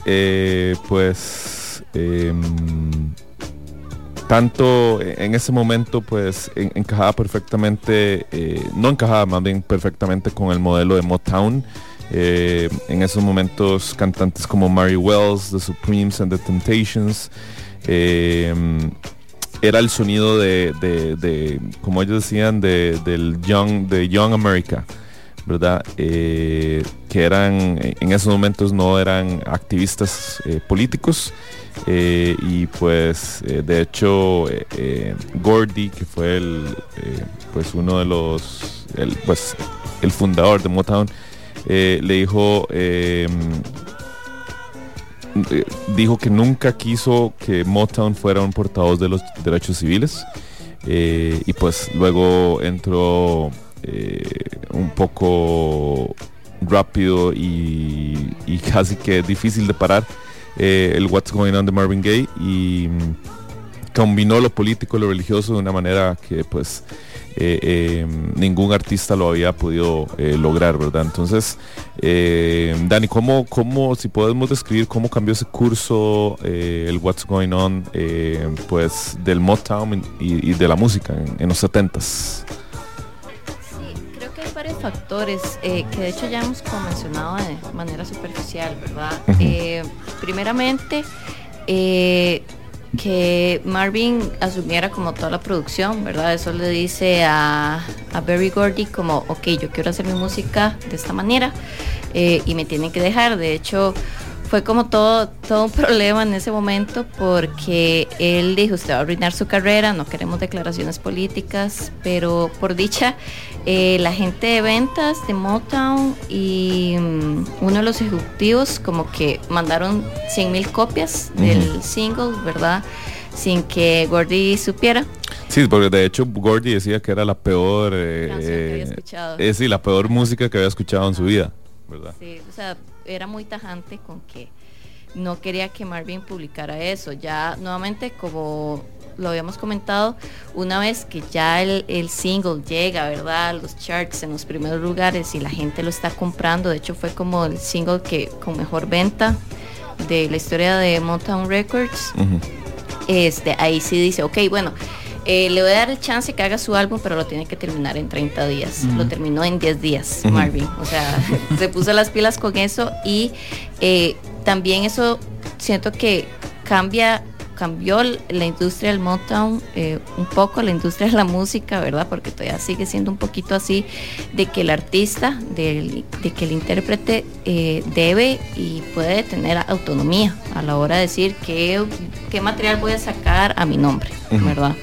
pues em, tanto en ese momento pues en- encajaba perfectamente, no encajaba más bien perfectamente con el modelo de Motown. Eh, en esos momentos cantantes como Mary Wells, The Supremes and The Temptations, eh, era el sonido de, como ellos decían, de, del young, de Young America. ¿verdad? Eh, que eran, en esos momentos no eran activistas políticos, y pues de hecho Gordy, que fue el, pues uno de los, el, pues el fundador de Motown, eh, le dijo, eh, eh, dijo que nunca quiso que Motown fuera un portavoz de los derechos civiles. Eh, y pues luego entró un poco rápido y, y casi que difícil de parar el What's Going On de Marvin Gaye y combinó lo político y lo religioso de una manera que pues eh, eh, ningún artista lo había podido eh, lograr, ¿verdad? Entonces, Dani, ¿cómo, ¿cómo, si podemos describir cómo cambió ese curso, el What's Going On, pues del Motown y, y de la música en, en los 70s?
Creo que hay varios factores eh, que de hecho ya hemos como mencionado de manera superficial, ¿verdad? Eh, primeramente, eh, que Marvin asumiera como toda la producción, ¿verdad? Eso le dice a, a Berry Gordy como, ok, yo quiero hacer mi música de esta manera eh, y me tienen que dejar. De hecho, fue como todo, todo un problema en ese momento porque él dijo, usted va a arruinar su carrera, no queremos declaraciones políticas, pero por dicha, eh, la gente de ventas de Motown y mm, uno de los ejecutivos como que mandaron 100 mil copias del single, ¿verdad? Sin que Gordy supiera.
Sí, porque de hecho Gordy decía que era la peor, eh,
que había
eh,
escuchado.
eh, sí, la peor música que había escuchado en su vida, ¿verdad?
Sí, o sea, era muy tajante con que no quería que Marvin publicara eso. Ya nuevamente, como lo habíamos comentado, una vez que ya el, el single llega, ¿verdad? A los charts en los primeros lugares y la gente lo está comprando, de hecho fue como el single que con mejor venta de la historia de Motown Records. Este, ahí sí dice, ok, bueno, eh, le voy a dar el chance que haga su álbum, pero lo tiene que terminar en 30 días. Lo terminó en 10 días. Marvin. O sea, se puso las pilas con eso y eh, también eso siento que cambia cambió la industria del Motown eh, un poco, la industria de la música, ¿verdad? Porque todavía sigue siendo un poquito así de que el artista, de, que el intérprete eh, debe y puede tener autonomía a la hora de decir qué, qué material voy a sacar a mi nombre. ¿verdad?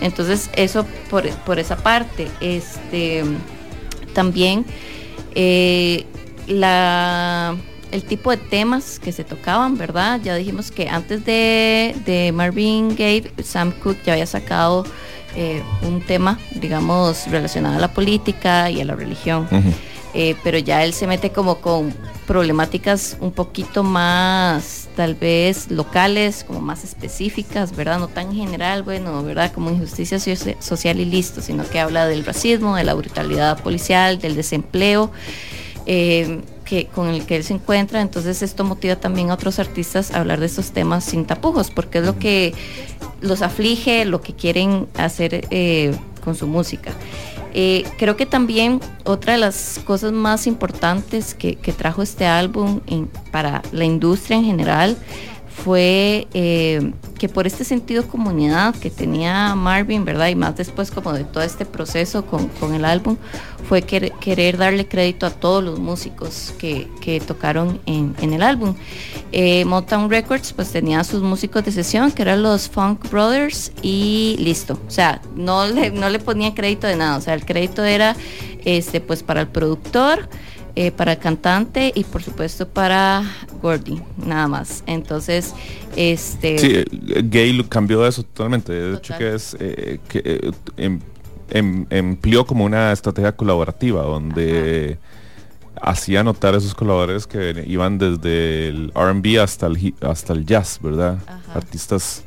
Entonces, eso por, por esa parte. Este también eh, la el tipo de temas que se tocaban, ¿verdad? Ya dijimos que antes de, de Marvin Gaye, Sam Cooke ya había sacado eh, un tema, digamos, relacionado a la política y a la religión. Eh, pero ya él se mete como con problemáticas un poquito más, tal vez locales, como más específicas, ¿verdad? No tan general, bueno, ¿verdad? Como injusticia soci- social y listo, sino que habla del racismo, de la brutalidad policial, del desempleo. eh, que, con el que él se encuentra, entonces esto motiva también a otros artistas a hablar de estos temas sin tapujos, porque es lo que los aflige, lo que quieren hacer eh, con su música. Eh, creo que también otra de las cosas más importantes que, trajo este álbum para la industria en general fue eh, que por este sentido de comunidad que tenía Marvin, ¿verdad? Y más después como de todo este proceso con, con el álbum, fue querer, darle crédito a todos los músicos que, que tocaron en, en el álbum. Eh, Motown Records pues tenía sus músicos de sesión, que eran los Funk Brothers, y listo. O sea, no le, no le ponía crédito de nada. O sea, el crédito era este, pues para el productor, eh, para el cantante y por supuesto para Gordy, nada más. Entonces, este...
Sí, eh, Gay lo cambió eso totalmente. De hecho, que es eh, que eh, em- em- empleó como una estrategia colaborativa donde hacía notar a esos colaboradores que iban desde el RB hasta el hasta el jazz, ¿verdad? Artistas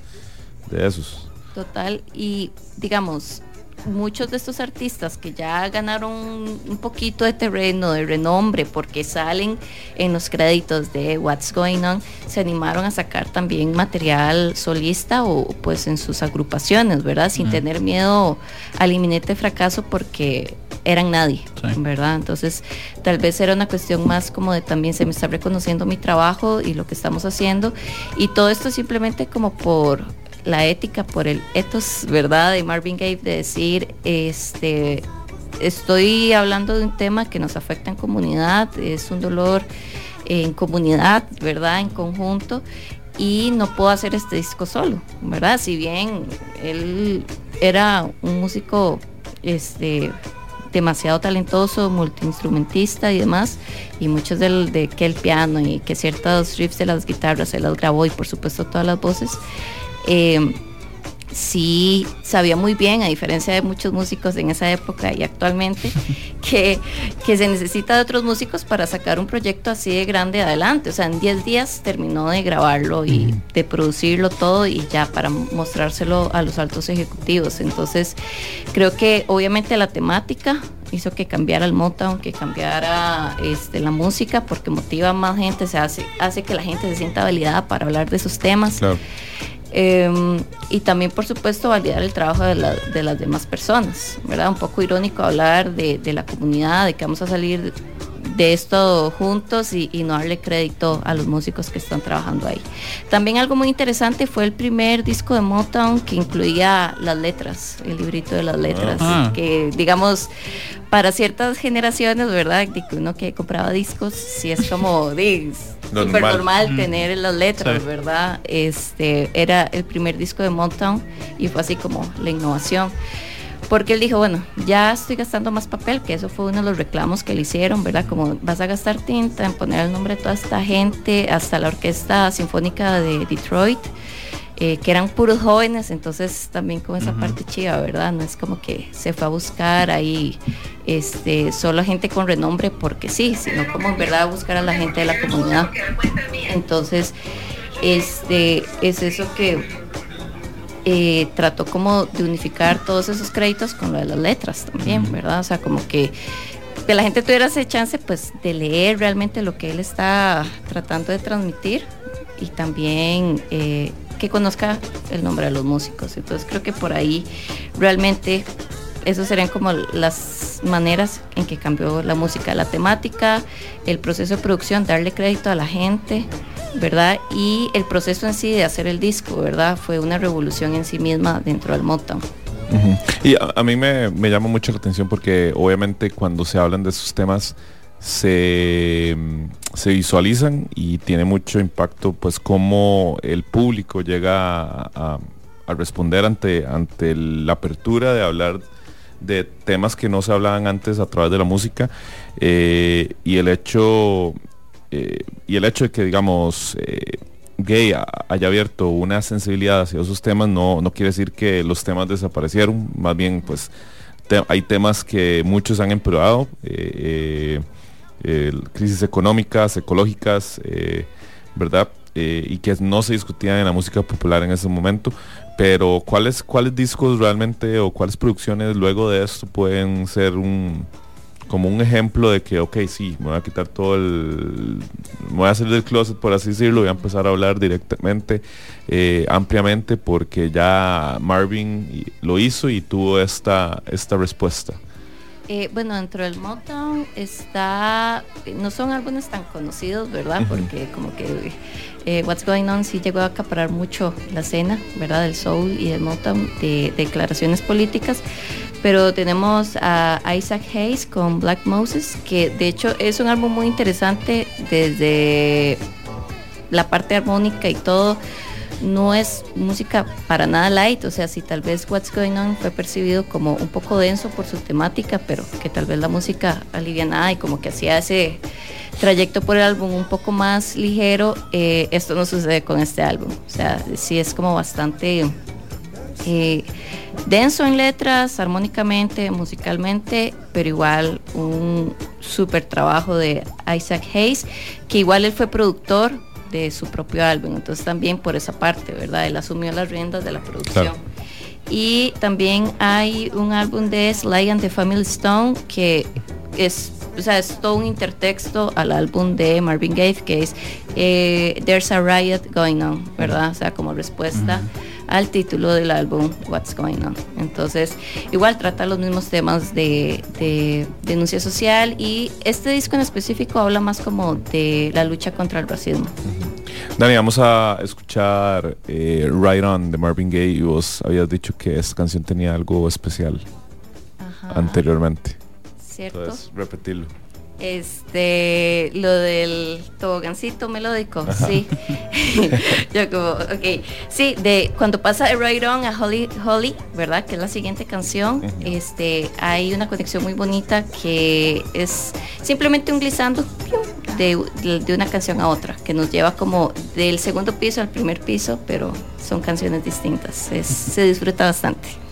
de esos.
Total, y digamos, muchos de estos artistas que ya ganaron un poquito de terreno, de renombre, porque salen en los créditos de What's Going On, se animaron a sacar también material solista o pues en sus agrupaciones, ¿verdad? Sin tener miedo al inminente fracaso porque eran nadie, ¿verdad? Entonces, tal vez era una cuestión más como de también se me está reconociendo mi trabajo y lo que estamos haciendo y todo esto simplemente como por la ética, por el ethos, ¿verdad? De Marvin Gaye de decir, este, estoy hablando de un tema que nos afecta en comunidad, es un dolor en comunidad, ¿verdad? En conjunto y no puedo hacer este disco solo, ¿verdad? Si bien él era un músico este demasiado talentoso, multiinstrumentista y demás, y muchos del, de que el piano y que ciertos riffs de las guitarras se las grabó y por supuesto todas las voces, eh, sí sabía muy bien, a diferencia de muchos músicos en esa época y actualmente, que, que se necesita de otros músicos para sacar un proyecto así de grande adelante. O sea, en 10 días terminó de grabarlo y de producirlo todo y ya para mostrárselo a los altos ejecutivos. Entonces, creo que obviamente la temática hizo que cambiara el Motown, que cambiara este, la música, porque motiva a más gente, se hace, hace que la gente se sienta validada para hablar de esos temas.
Claro.
Eh, y también, por supuesto, validar el trabajo de, la- de las demás personas, ¿verdad? Un poco irónico hablar de, de la comunidad, de que vamos a salir de esto juntos y, y no darle crédito a los músicos que están trabajando ahí. También algo muy interesante fue el primer disco de Motown que incluía las letras, el librito de las letras,
Ah.
que digamos para ciertas generaciones, ¿verdad? De que uno que compraba discos, sí es como
Normal.
súper normal
Mm.
tener las letras,
Sí.
¿verdad? Este era el primer disco de Motown y fue así como la innovación. Porque él dijo, bueno, ya estoy gastando más papel, que eso fue uno de los reclamos que le hicieron, ¿verdad? Como vas a gastar tinta en poner el nombre de toda esta gente, hasta la Orquesta Sinfónica de Detroit, eh, que eran puros jóvenes, entonces también con esa parte chiva, ¿verdad? No es como que se fue a buscar ahí este, solo gente con renombre porque sí, sino como en verdad buscar a la gente de la comunidad. Entonces, este, es eso que eh, trató como de unificar todos esos créditos con lo de las letras también, ¿verdad? O sea, como que que la gente tuviera ese chance pues de leer realmente lo que él está tratando de transmitir y también eh, que conozca el nombre de los músicos. Entonces creo que por ahí realmente esas serían como las maneras en que cambió la música, la temática, el proceso de producción, darle crédito a la gente, ¿verdad? Y el proceso en sí de hacer el disco, ¿verdad? Fue una revolución en sí misma dentro del Motown.
Y a, mí me, me llama mucho la atención porque obviamente cuando se hablan de esos temas se, mm, se visualizan y tiene mucho impacto pues cómo el público llega a, a- a responder ante, ante la apertura de hablar de temas que no se hablaban antes a través de la música eh, y el hecho eh, y el hecho de que digamos eh, gay ha- haya abierto una sensibilidad hacia esos temas no, no quiere decir que los temas desaparecieron, más bien pues hay temas que muchos han empeorado, crisis económicas, ecológicas, ¿verdad? Y que no se discutían en la música popular en ese momento, pero ¿cuáles, cuáles discos realmente o cuáles producciones luego de esto pueden ser un como un ejemplo de que, ok, sí, me voy a quitar todo el... Me voy a salir del closet, por así decirlo, voy a empezar a hablar directamente, eh, ampliamente, porque ya Marvin lo hizo y tuvo esta, esta respuesta.
Eh, bueno, dentro del Motown está, no son álbumes tan conocidos, ¿verdad? Porque como que eh, What's Going On sí llegó a acaparar mucho la escena, ¿verdad? Del soul y del Motown, de, declaraciones políticas. Pero tenemos a Isaac Hayes con Black Moses, que de hecho es un álbum muy interesante desde la parte armónica y todo no es música para nada light, o sea, si tal vez What's Going On fue percibido como un poco denso por su temática, pero que tal vez la música alivianada y como que hacía ese trayecto por el álbum un poco más ligero, eh, esto no sucede con este álbum, o sea, sí es como bastante eh, denso en letras, armónicamente, musicalmente, pero igual un súper trabajo de Isaac Hayes, que igual él fue productor de su propio álbum. Entonces también por esa parte, ¿verdad? Él asumió las riendas de la producción. Y también hay un álbum de Sly and the Family Stone que es, o sea, es todo un intertexto al álbum de Marvin Gaye que es eh, There's a Riot Going On, ¿verdad? O sea, como respuesta al título del álbum What's Going On. Entonces, igual trata los mismos temas de, de, denuncia social y este disco en específico habla más como de la lucha contra el racismo.
Dani, vamos a escuchar eh, Right On de Marvin Gaye y vos habías dicho que esta canción tenía algo especial anteriormente.
¿Cierto?
Entonces, repetirlo.
Este, lo del tobogancito melódico, sí. Yo como, ok. Sí, de cuando pasa de Right On a Holly, Holly, ¿verdad? Que es la siguiente canción, este, hay una conexión muy bonita que es simplemente un glissando de, de, de una canción a otra, que nos lleva como del segundo piso al primer piso, pero son canciones distintas. Es, se disfruta bastante.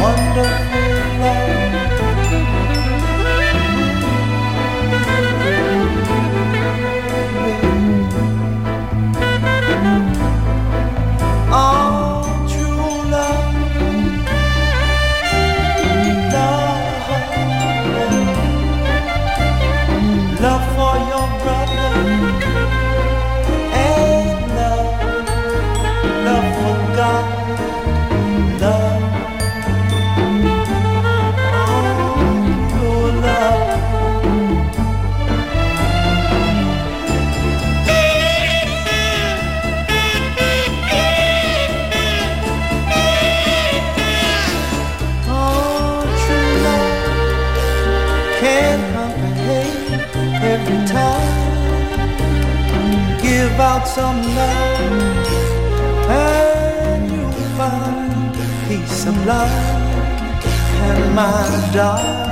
Wonderful. some love, and you'll find peace of love and my darling.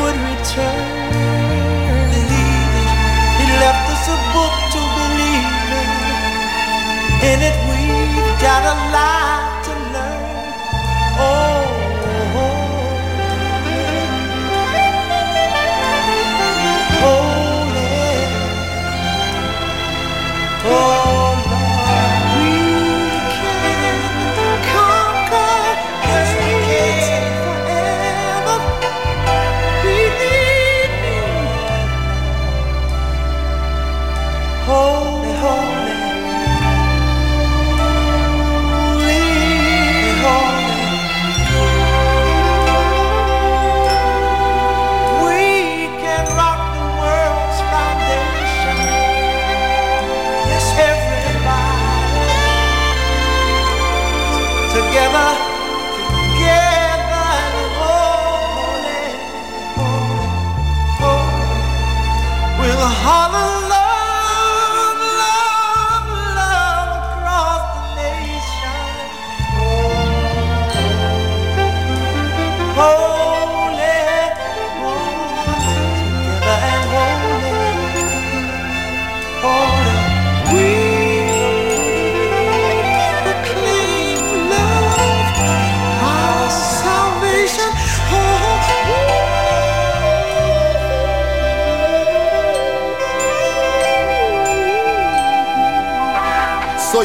would return. He left us a book to believe in. In it, we've got a lot to learn. Oh.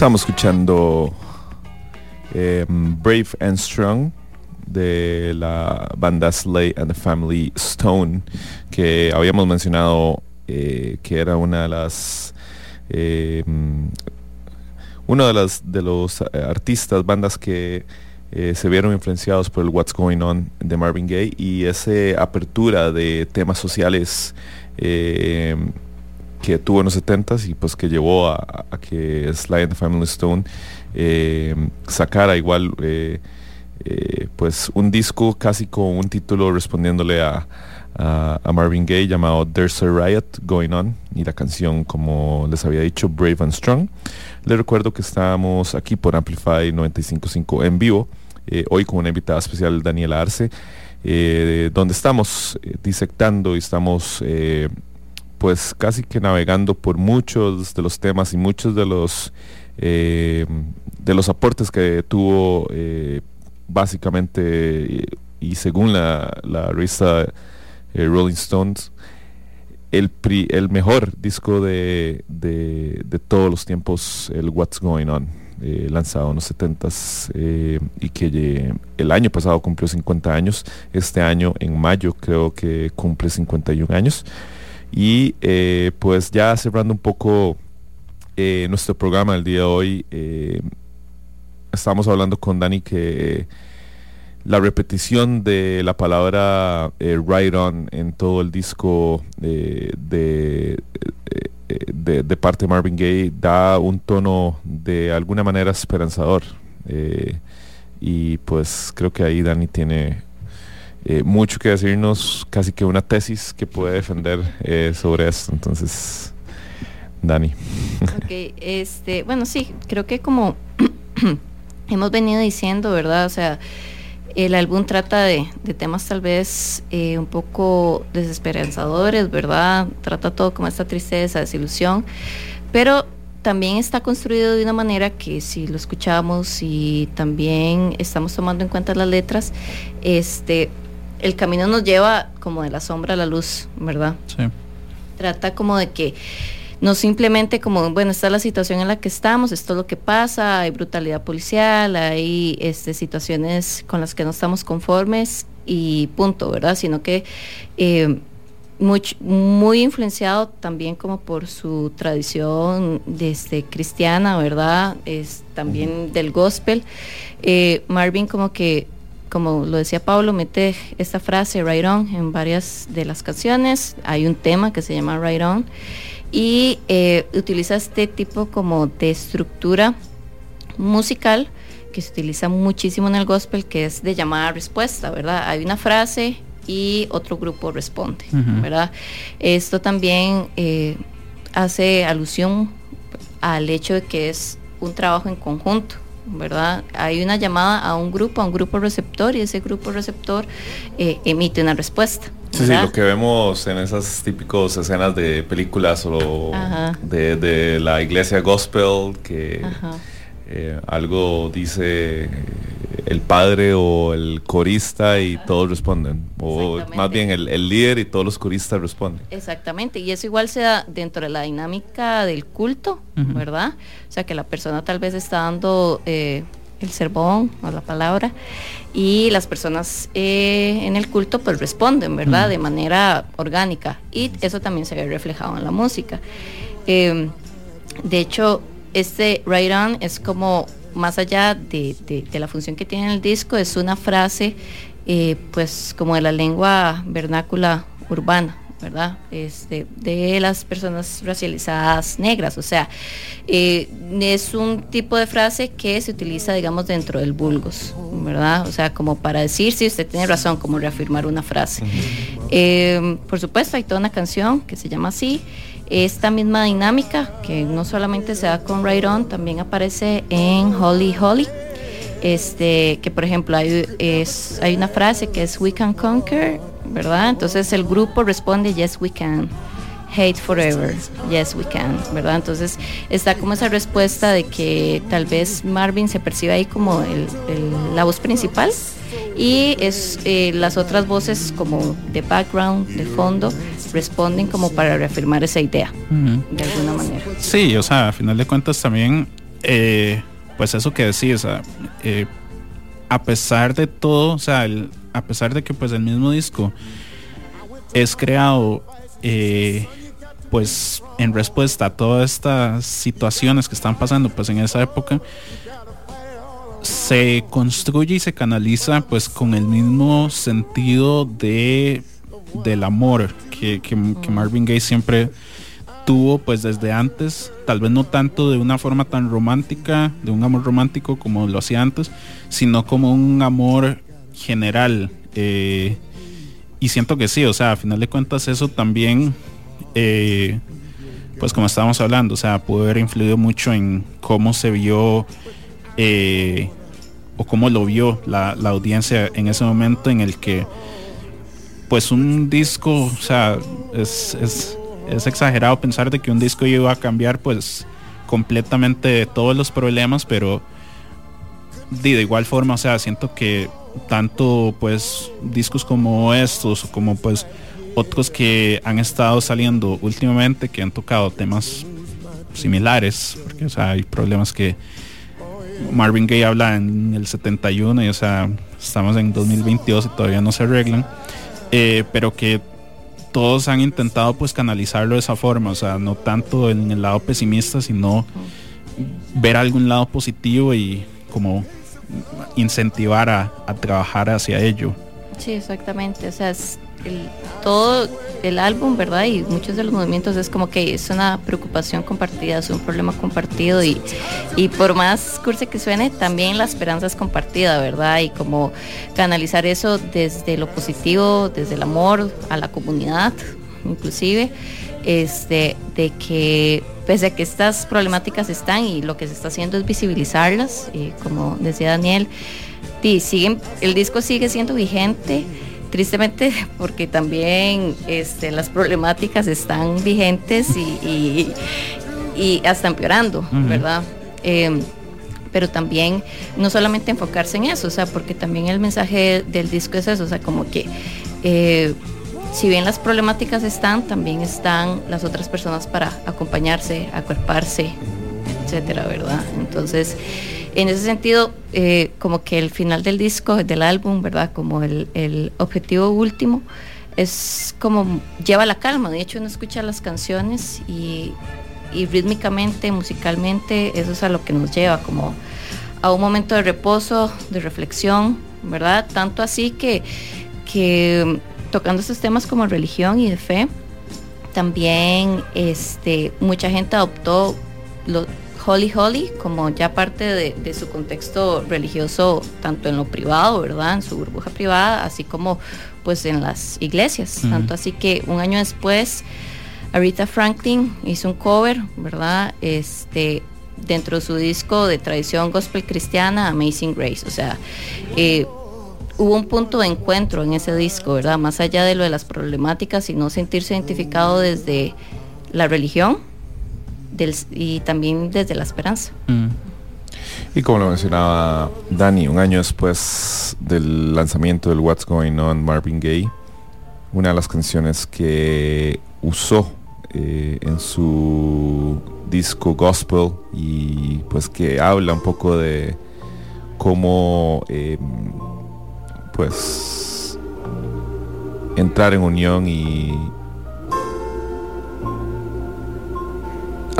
Estamos escuchando eh, Brave and Strong de la banda Slay and the Family Stone, que habíamos mencionado eh, que era una de las eh, de, las, de los eh, artistas, bandas que eh, se vieron influenciados por el What's Going On de Marvin Gaye y esa apertura de temas sociales eh, que tuvo en los 70s y pues que llevó a que and the Family Stone eh, sacara igual eh, eh, pues un disco casi con un título respondiéndole a, a, Marvin Gaye llamado There's a Riot Going On y la canción como les había dicho Brave and Strong. Les recuerdo que estamos aquí por Amplify 955 en vivo, eh, hoy con una invitada especial Daniela Arce, donde estamos disectando y estamos pues casi que navegando por muchos de los temas y muchos de los eh, de los aportes que tuvo eh, básicamente y, según la, la revista eh, Rolling Stones el, pri- el mejor disco de, de, todos los tiempos, el What's Going On, lanzado en los 70s eh, y que el año pasado cumplió 50 años, este año en mayo creo que cumple 51 años. Y eh, pues ya cerrando un poco eh, nuestro programa el día de hoy, eh, estamos hablando con Dani que la repetición de la palabra eh, right on en todo el disco eh, de, de, de parte de Marvin Gaye da un tono de alguna manera esperanzador. Y pues creo que ahí Dani tiene eh, mucho que decirnos, casi que una tesis que puede defender eh, sobre esto. Entonces, Dani.
Ok, este, bueno, sí, creo que como hemos venido diciendo, ¿verdad? O sea, el álbum trata de, temas tal vez eh, un poco desesperanzadores, ¿verdad? Trata todo como esta tristeza, desilusión, pero también está construido de una manera que si lo escuchamos y también estamos tomando en cuenta las letras, este, el camino nos lleva como de la sombra a la luz, ¿verdad?
Sí.
Trata como de que no simplemente como, bueno, esta es la situación en la que estamos, esto es lo que pasa, hay brutalidad policial, hay este, situaciones con las que no estamos conformes y punto, ¿verdad? Sino que eh, muy influenciado también como por su tradición desde cristiana, ¿verdad? Es también del gospel. Eh, Marvin como que, como lo decía Pablo, mete esta frase right on en varias de las canciones. Hay un tema que se llama right on y eh, utiliza este tipo como de estructura musical que se utiliza muchísimo en el gospel, que es de llamada respuesta, ¿verdad? Hay una frase y otro grupo responde. ¿verdad? Esto también eh, hace alusión al hecho de que es un trabajo en conjunto, ¿verdad? Hay una llamada a un grupo, a un grupo receptor, y ese grupo receptor eh, emite una respuesta.
Sí, sí, lo que vemos en esas típicas escenas de películas o de, de la iglesia gospel que eh, algo dice el padre o el corista y todos responden. O más bien el, el líder y todos los coristas responden.
Exactamente, y eso igual se da dentro de la dinámica del culto. ¿verdad? O sea, que la persona tal vez está dando eh, el sermón o la palabra y las personas eh, en el culto pues responden, ¿verdad? De manera orgánica y eso también se ve reflejado en la música. Eh, de hecho, este Right On es como más allá de, de- de la función que tiene el disco, es una frase eh, pues como de la lengua vernácula urbana, ¿verdad? Este, de las personas racializadas negras, o sea, eh, es un tipo de frase que se utiliza, digamos, dentro del vulgos, ¿verdad? O sea, como para decir si usted tiene razón, como reafirmar una frase. Eh, por supuesto, hay toda una canción que se llama así. Esta misma dinámica, que no solamente se da con Right On, también aparece en Holly Holly. Este, que por ejemplo hay, es, hay una frase que es We can conquer, ¿verdad? Entonces el grupo responde Yes we can. Hate forever, yes we can, ¿verdad? Entonces está como esa respuesta de que tal vez Marvin se percibe ahí como el- la voz principal y es eh, las otras voces como de background, de fondo, responden como para reafirmar esa idea de alguna manera.
Sí, o sea, a final de cuentas también, eh, pues eso que decís, o sea, eh, a pesar de todo, o sea, el- a pesar de que pues el mismo disco es creado eh, pues en respuesta a todas estas situaciones que están pasando pues en esa época, se construye y se canaliza pues con el mismo sentido de del amor que, que, que Marvin Gaye siempre tuvo pues desde antes, tal vez no tanto de una forma tan romántica, de un amor romántico como lo hacía antes, sino como un amor general. eh, y siento que sí, o sea, a final de cuentas eso también, eh, pues como estábamos hablando, o sea, pudo haber influido mucho en cómo se vio eh, o cómo lo vio la, la audiencia en ese momento en el que pues un disco, o sea, es, es, es exagerado pensar de que un disco iba a cambiar pues completamente todos los problemas, pero de, igual forma, o sea, siento que tanto pues discos como estos, como pues otros que han estado saliendo últimamente, que han tocado temas similares, porque o sea, hay problemas que Marvin Gaye habla en el 71 y o sea, estamos en 2022 y todavía no se arreglan, eh, pero que todos han intentado pues canalizarlo de esa forma, o sea, no tanto en el lado pesimista, sino ver algún lado positivo y como incentivar a, a trabajar hacia ello.
Sí, exactamente. O sea, es el- todo el álbum, ¿verdad? Y muchos de los movimientos es como que es una preocupación compartida, es un problema compartido y, y por más cursi que suene, también la esperanza es compartida, ¿verdad? Y como canalizar eso desde lo positivo, desde el amor a la comunidad, inclusive, este, de que pese a que estas problemáticas están y lo que se está haciendo es visibilizarlas, y como decía Daniel, y siguen, el disco sigue siendo vigente, tristemente porque también este, las problemáticas están vigentes y, y- y hasta empeorando. ¿verdad? Em, pero también no solamente enfocarse en eso, o sea, porque también el mensaje del disco es eso, o sea, como que eh, si bien las problemáticas están, también están las otras personas para acompañarse, acuerparse, etcétera, ¿verdad? Entonces, en ese sentido, eh, como que el final del disco, del álbum, ¿verdad? Como el, el objetivo último es como lleva la calma. De hecho, uno escucha las canciones y, y rítmicamente, musicalmente, eso es a lo que nos lleva, como a un momento de reposo, de reflexión, ¿verdad? Tanto así que, que tocando estos temas como religión y de fe, también este, mucha gente adoptó lo, Holy Holy como ya parte de, de su contexto religioso, tanto en lo privado, ¿verdad? En su burbuja privada, así como pues en las iglesias. Tanto así que un año después, Aretha Franklin hizo un cover, ¿verdad? Este, dentro de su disco de tradición gospel cristiana, Amazing Grace. O sea, eh, hubo un punto de encuentro en ese disco, ¿verdad? Más allá de lo de las problemáticas y no sentirse identificado desde la religión y también desde la esperanza.
Y como lo mencionaba Dani, un año después del lanzamiento del What's Going On Marvin Gaye, una de las canciones que usó eh, en su disco Gospel y pues que habla un poco de cómo eh, pues entrar en unión y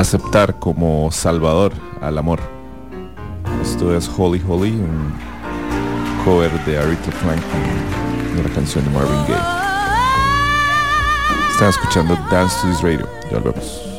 aceptar como salvador al amor. Esto es Holy Holy, un cover de Aretha Franklin de la canción de Marvin Gaye. Están escuchando Dance to This Radio. Ya volvemos.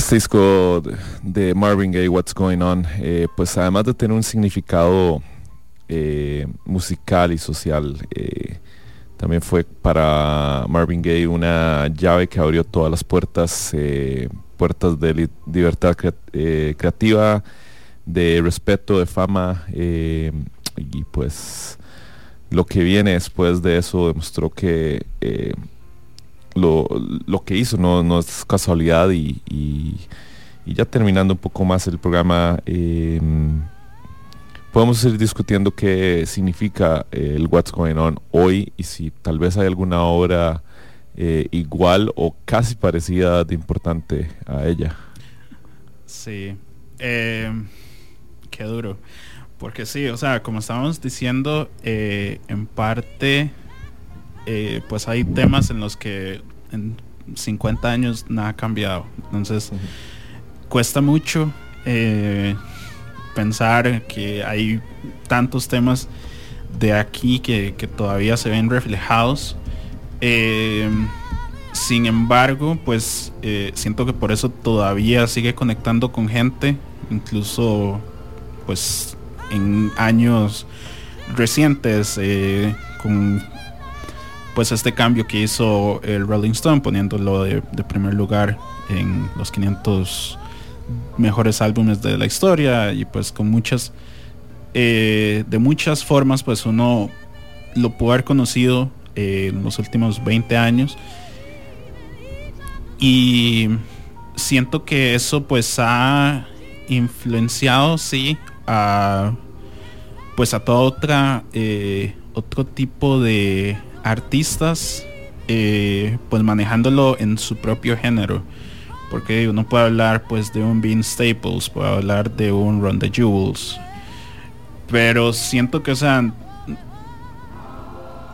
Este disco de- Marvin Gaye, What's Going On, eh, pues además de tener un significado eh, musical y social, eh, también fue para Marvin Gaye una llave que abrió todas las puertas, puertas de li- libertad crea- creativa, de respeto, de fama, y pues lo que viene después de eso demostró que lo, lo que hizo no, no es casualidad y, y- ya terminando un poco más el programa, eh, podemos ir discutiendo qué significa eh, el What's Going On hoy y si tal vez hay alguna obra eh, igual o casi parecida de importante a ella.
Sí. Eh, qué duro. Porque sí, o sea, como estábamos diciendo, eh, en parte, eh, pues hay temas en los que en 50 años nada ha cambiado. Entonces, cuesta mucho eh, pensar que hay tantos temas de aquí que, que todavía se ven reflejados. Eh, sin embargo, pues eh, siento que por eso todavía sigue conectando con gente, incluso pues en años recientes, eh, con pues este cambio que hizo el Rolling Stone poniéndolo de, primer lugar en los 500 mejores álbumes de la historia y pues con muchas eh, de muchas formas pues uno lo pudo haber conocido eh, en los últimos 20 años. Y siento que eso pues ha influenciado sí a pues a toda otra eh, otro tipo de artistas eh, pues manejándolo en su propio género. Porque uno puede hablar pues de un Bean Staples puede hablar de un Ron the Jewels pero siento que o sea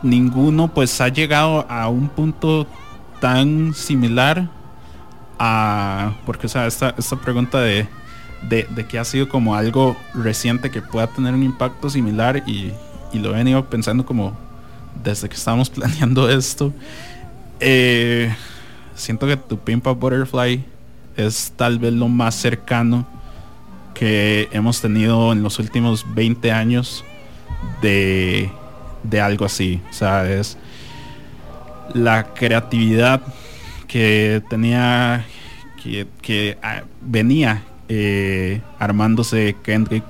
ninguno pues ha llegado a un punto tan similar a porque o sea esta, esta pregunta de, de, de que ha sido como algo reciente que pueda tener un impacto similar y, y lo he venido pensando como desde que estábamos planeando esto eh, siento que tu Pimpa Butterfly es tal vez lo más cercano que hemos tenido en los últimos 20 años de, de algo así. O sea, es la creatividad que tenía, que, ah, venía eh, armándose Kendrick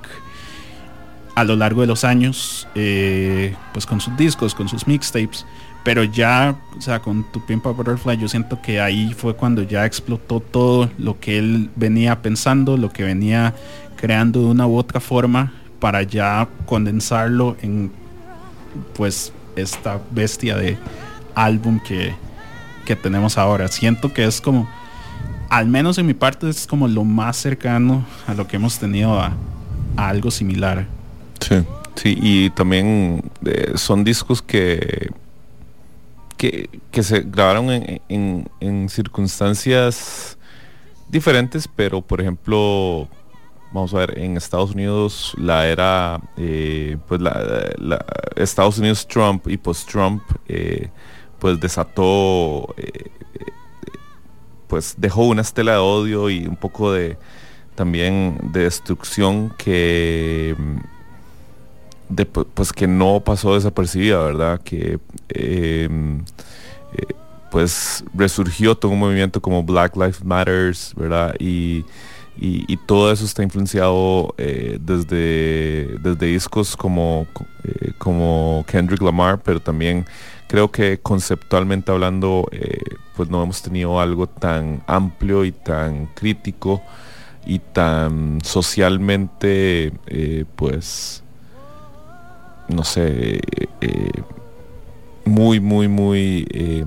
a lo largo de los años, eh, pues con sus discos, con sus mixtapes, pero ya, o sea, con Tu Pimpa Butterfly, yo siento que ahí fue cuando ya explotó todo lo que él venía pensando, lo que venía creando de una u otra forma para ya condensarlo en pues esta bestia de álbum que, que tenemos ahora. Siento que es como, al menos en mi parte, es como lo más cercano a lo que hemos tenido a, a algo similar.
Sí, sí, y también eh, son discos que, que, se grabaron en, en, circunstancias diferentes, pero por ejemplo, vamos a ver, en Estados Unidos la era, eh, pues Estados Unidos Trump y post-Trump, eh, pues desató, pues dejó una estela de odio y un poco de también de destrucción que de, pu- pues que no pasó desapercibida, ¿verdad? Que eh, eh, pues resurgió todo un movimiento como Black Lives Matters, ¿verdad? Y, y- todo eso está influenciado eh, desde, desde discos como, eh, como Kendrick Lamar, pero también creo que conceptualmente hablando, pues no hemos tenido algo tan amplio y tan crítico y tan socialmente, pues, no sé, eh, muy, muy, muy eh,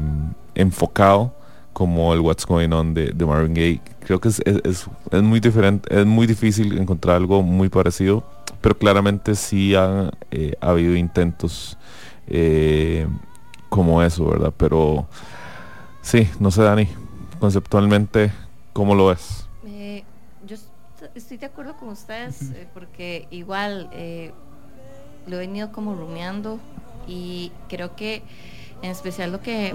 enfocado como el What's Going On de, de Marvin Gaye. Creo que es, es- es- muy diferente, es muy difícil encontrar algo muy parecido, pero claramente sí han eh, ha habido intentos como eso, ¿verdad? Pero sí, no sé, Dani, conceptualmente, ¿cómo lo ves?
Yo est- estoy de acuerdo con ustedes porque igual lo he venido como rumiando y creo que en especial lo que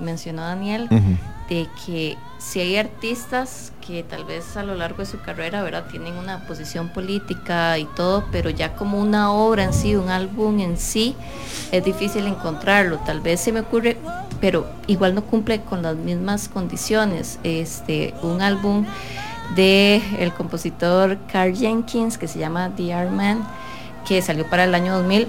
mencionó Daniel de que si hay artistas que tal vez a lo largo de su carrera verdad tienen una posición política y todo pero ya como una obra en sí un álbum en sí es difícil encontrarlo. Tal vez se me ocurre pero igual no cumple con las mismas condiciones. Este un álbum de el compositor Carl Jenkins que se llama The Art Man que salió para el año 2000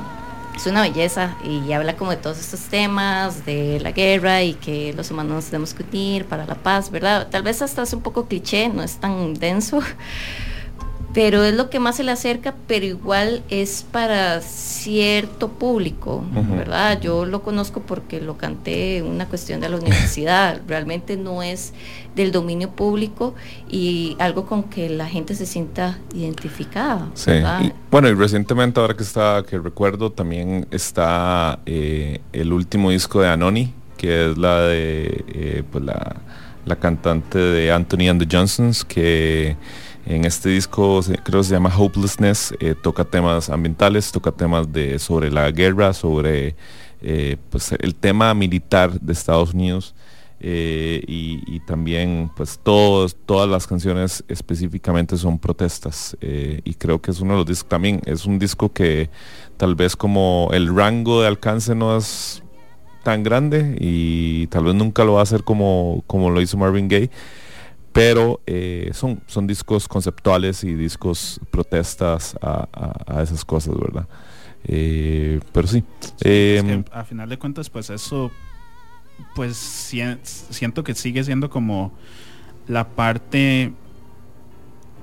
es una belleza y habla como de todos estos temas de la guerra y que los humanos nos debemos unir para la paz, ¿verdad? Tal vez hasta es un poco cliché, no es tan denso, pero es lo que más se le acerca, pero igual es para cierto público. ¿verdad? Yo lo conozco porque lo canté en una cuestión de la universidad, realmente no es del dominio público y algo con que la gente se sienta identificada,
Sí. bueno, y recientemente, ahora que está, que recuerdo, también está eh, el último disco de Anoni, que es la de eh, pues la, la cantante de Anthony and the Johnsons, que en este disco creo que se llama Hopelessness, eh, toca temas ambientales, toca temas de sobre la guerra, sobre eh, pues el tema militar de Estados Unidos. eh, y, también pues todos, todas las canciones específicamente son protestas y creo que es uno de los discos también es un disco que tal vez como el rango de alcance no es tan grande y tal vez nunca lo va a hacer como, como lo hizo Marvin Gaye pero eh, son, son discos conceptuales y discos protestas a, a- a esas cosas, ¿verdad? Eh, pero sí.
Es
em,
que a final de cuentas, pues eso, pues sien- siento que sigue siendo como la parte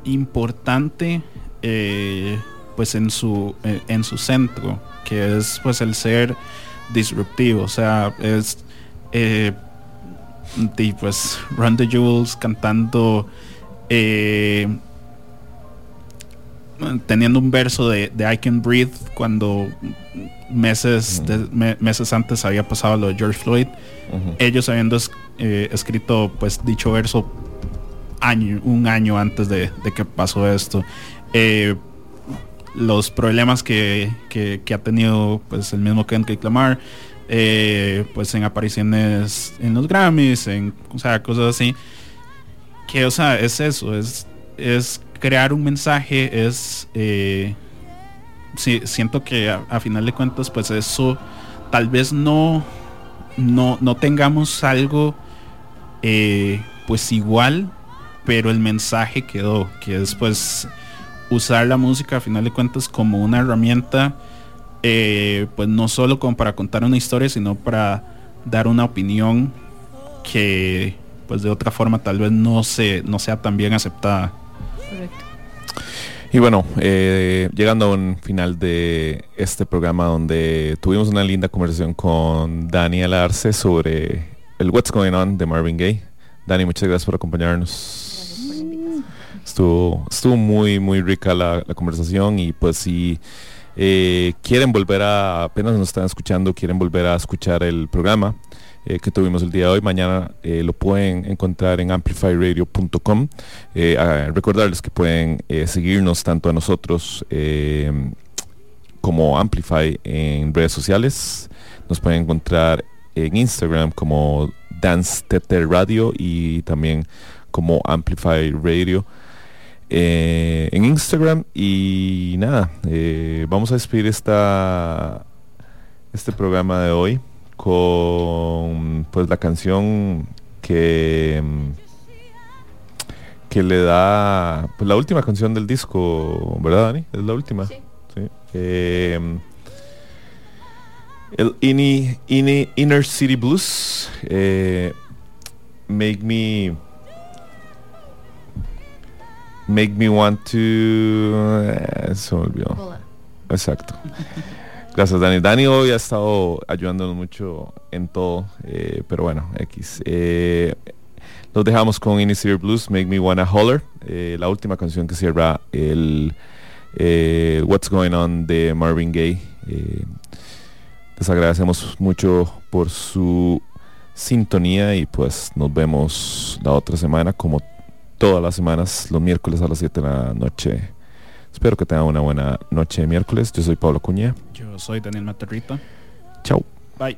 importante, eh, pues en su, en su centro, que es pues el ser disruptivo, o sea, es y pues Run the Jewels cantando eh, teniendo un verso de, de I Can Breathe cuando meses de- me- meses antes había pasado lo de George Floyd. Ellos habiendo es- eh, escrito pues dicho verso año un año antes de, de que pasó esto. Eh, los problemas que, que- que ha tenido pues el mismo Kendrick Lamar eh, pues en apariciones en los Grammys en cosas así que o sea es eso es es crear un mensaje es eh, siento que a, a final de cuentas pues eso tal vez no no no tengamos algo eh, pues igual pero el mensaje quedó que es pues usar la música a final de cuentas como una herramienta, eh, pues no solo como para contar una historia, sino para dar una opinión que pues de otra forma tal vez no, se, no sea tan bien aceptada.
Correcto.
Y bueno, eh, llegando a un final de este programa donde tuvimos una linda conversación con Daniel Arce sobre el What's Going On de Marvin Gaye. Dani, muchas gracias por acompañarnos. Estuvo, estuvo muy, muy rica la, la conversación y pues si eh, quieren volver a, apenas nos están escuchando, quieren volver a escuchar el programa eh, que tuvimos el día de hoy, mañana eh, lo pueden encontrar en amplifyradio.com. Recordarles que pueden seguirnos tanto a nosotros como Amplify en redes sociales. Nos pueden encontrar en Instagram como Dance Teter Radio y también como Amplify Radio eh, en Instagram. Y nada eh, vamos a despedir esta este programa de hoy con pues la canción que mm, que le da pues la última canción del disco verdad Dani es la última. Sí, Eh, el Ini- Ini- Inner City Blues Make Me Make Me Want to eh, se me olvidó. Exacto. Gracias Dani. Dani hoy ha estado ayudándonos mucho en todo eh, pero bueno X. Eh, dejamos con City Blues Make Me Wanna Holler eh, la última canción que cierra el eh, What's Going On de Marvin Gaye. Les agradecemos mucho por su sintonía y pues nos vemos la otra semana como todas las semanas los miércoles a las 7 de la noche. Espero que tengan una buena noche de miércoles. Yo soy Pablo Cuña.
Yo soy Daniel Materrita.
Chao.
Bye.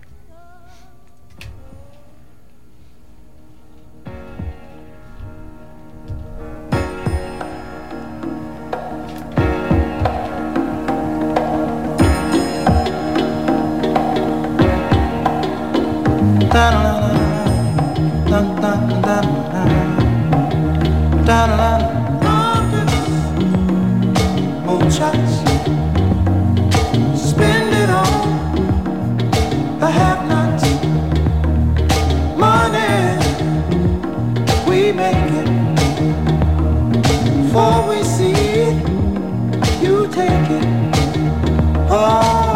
Before we see it, For we see you take it. Oh,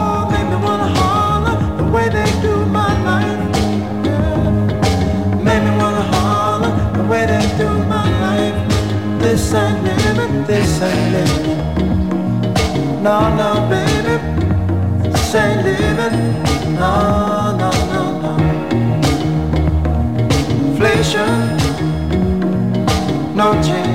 No, no, baby, this ain't living. No, no, no, no. Inflation, no chance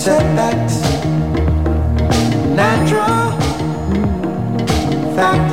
setbacks, natural. Fact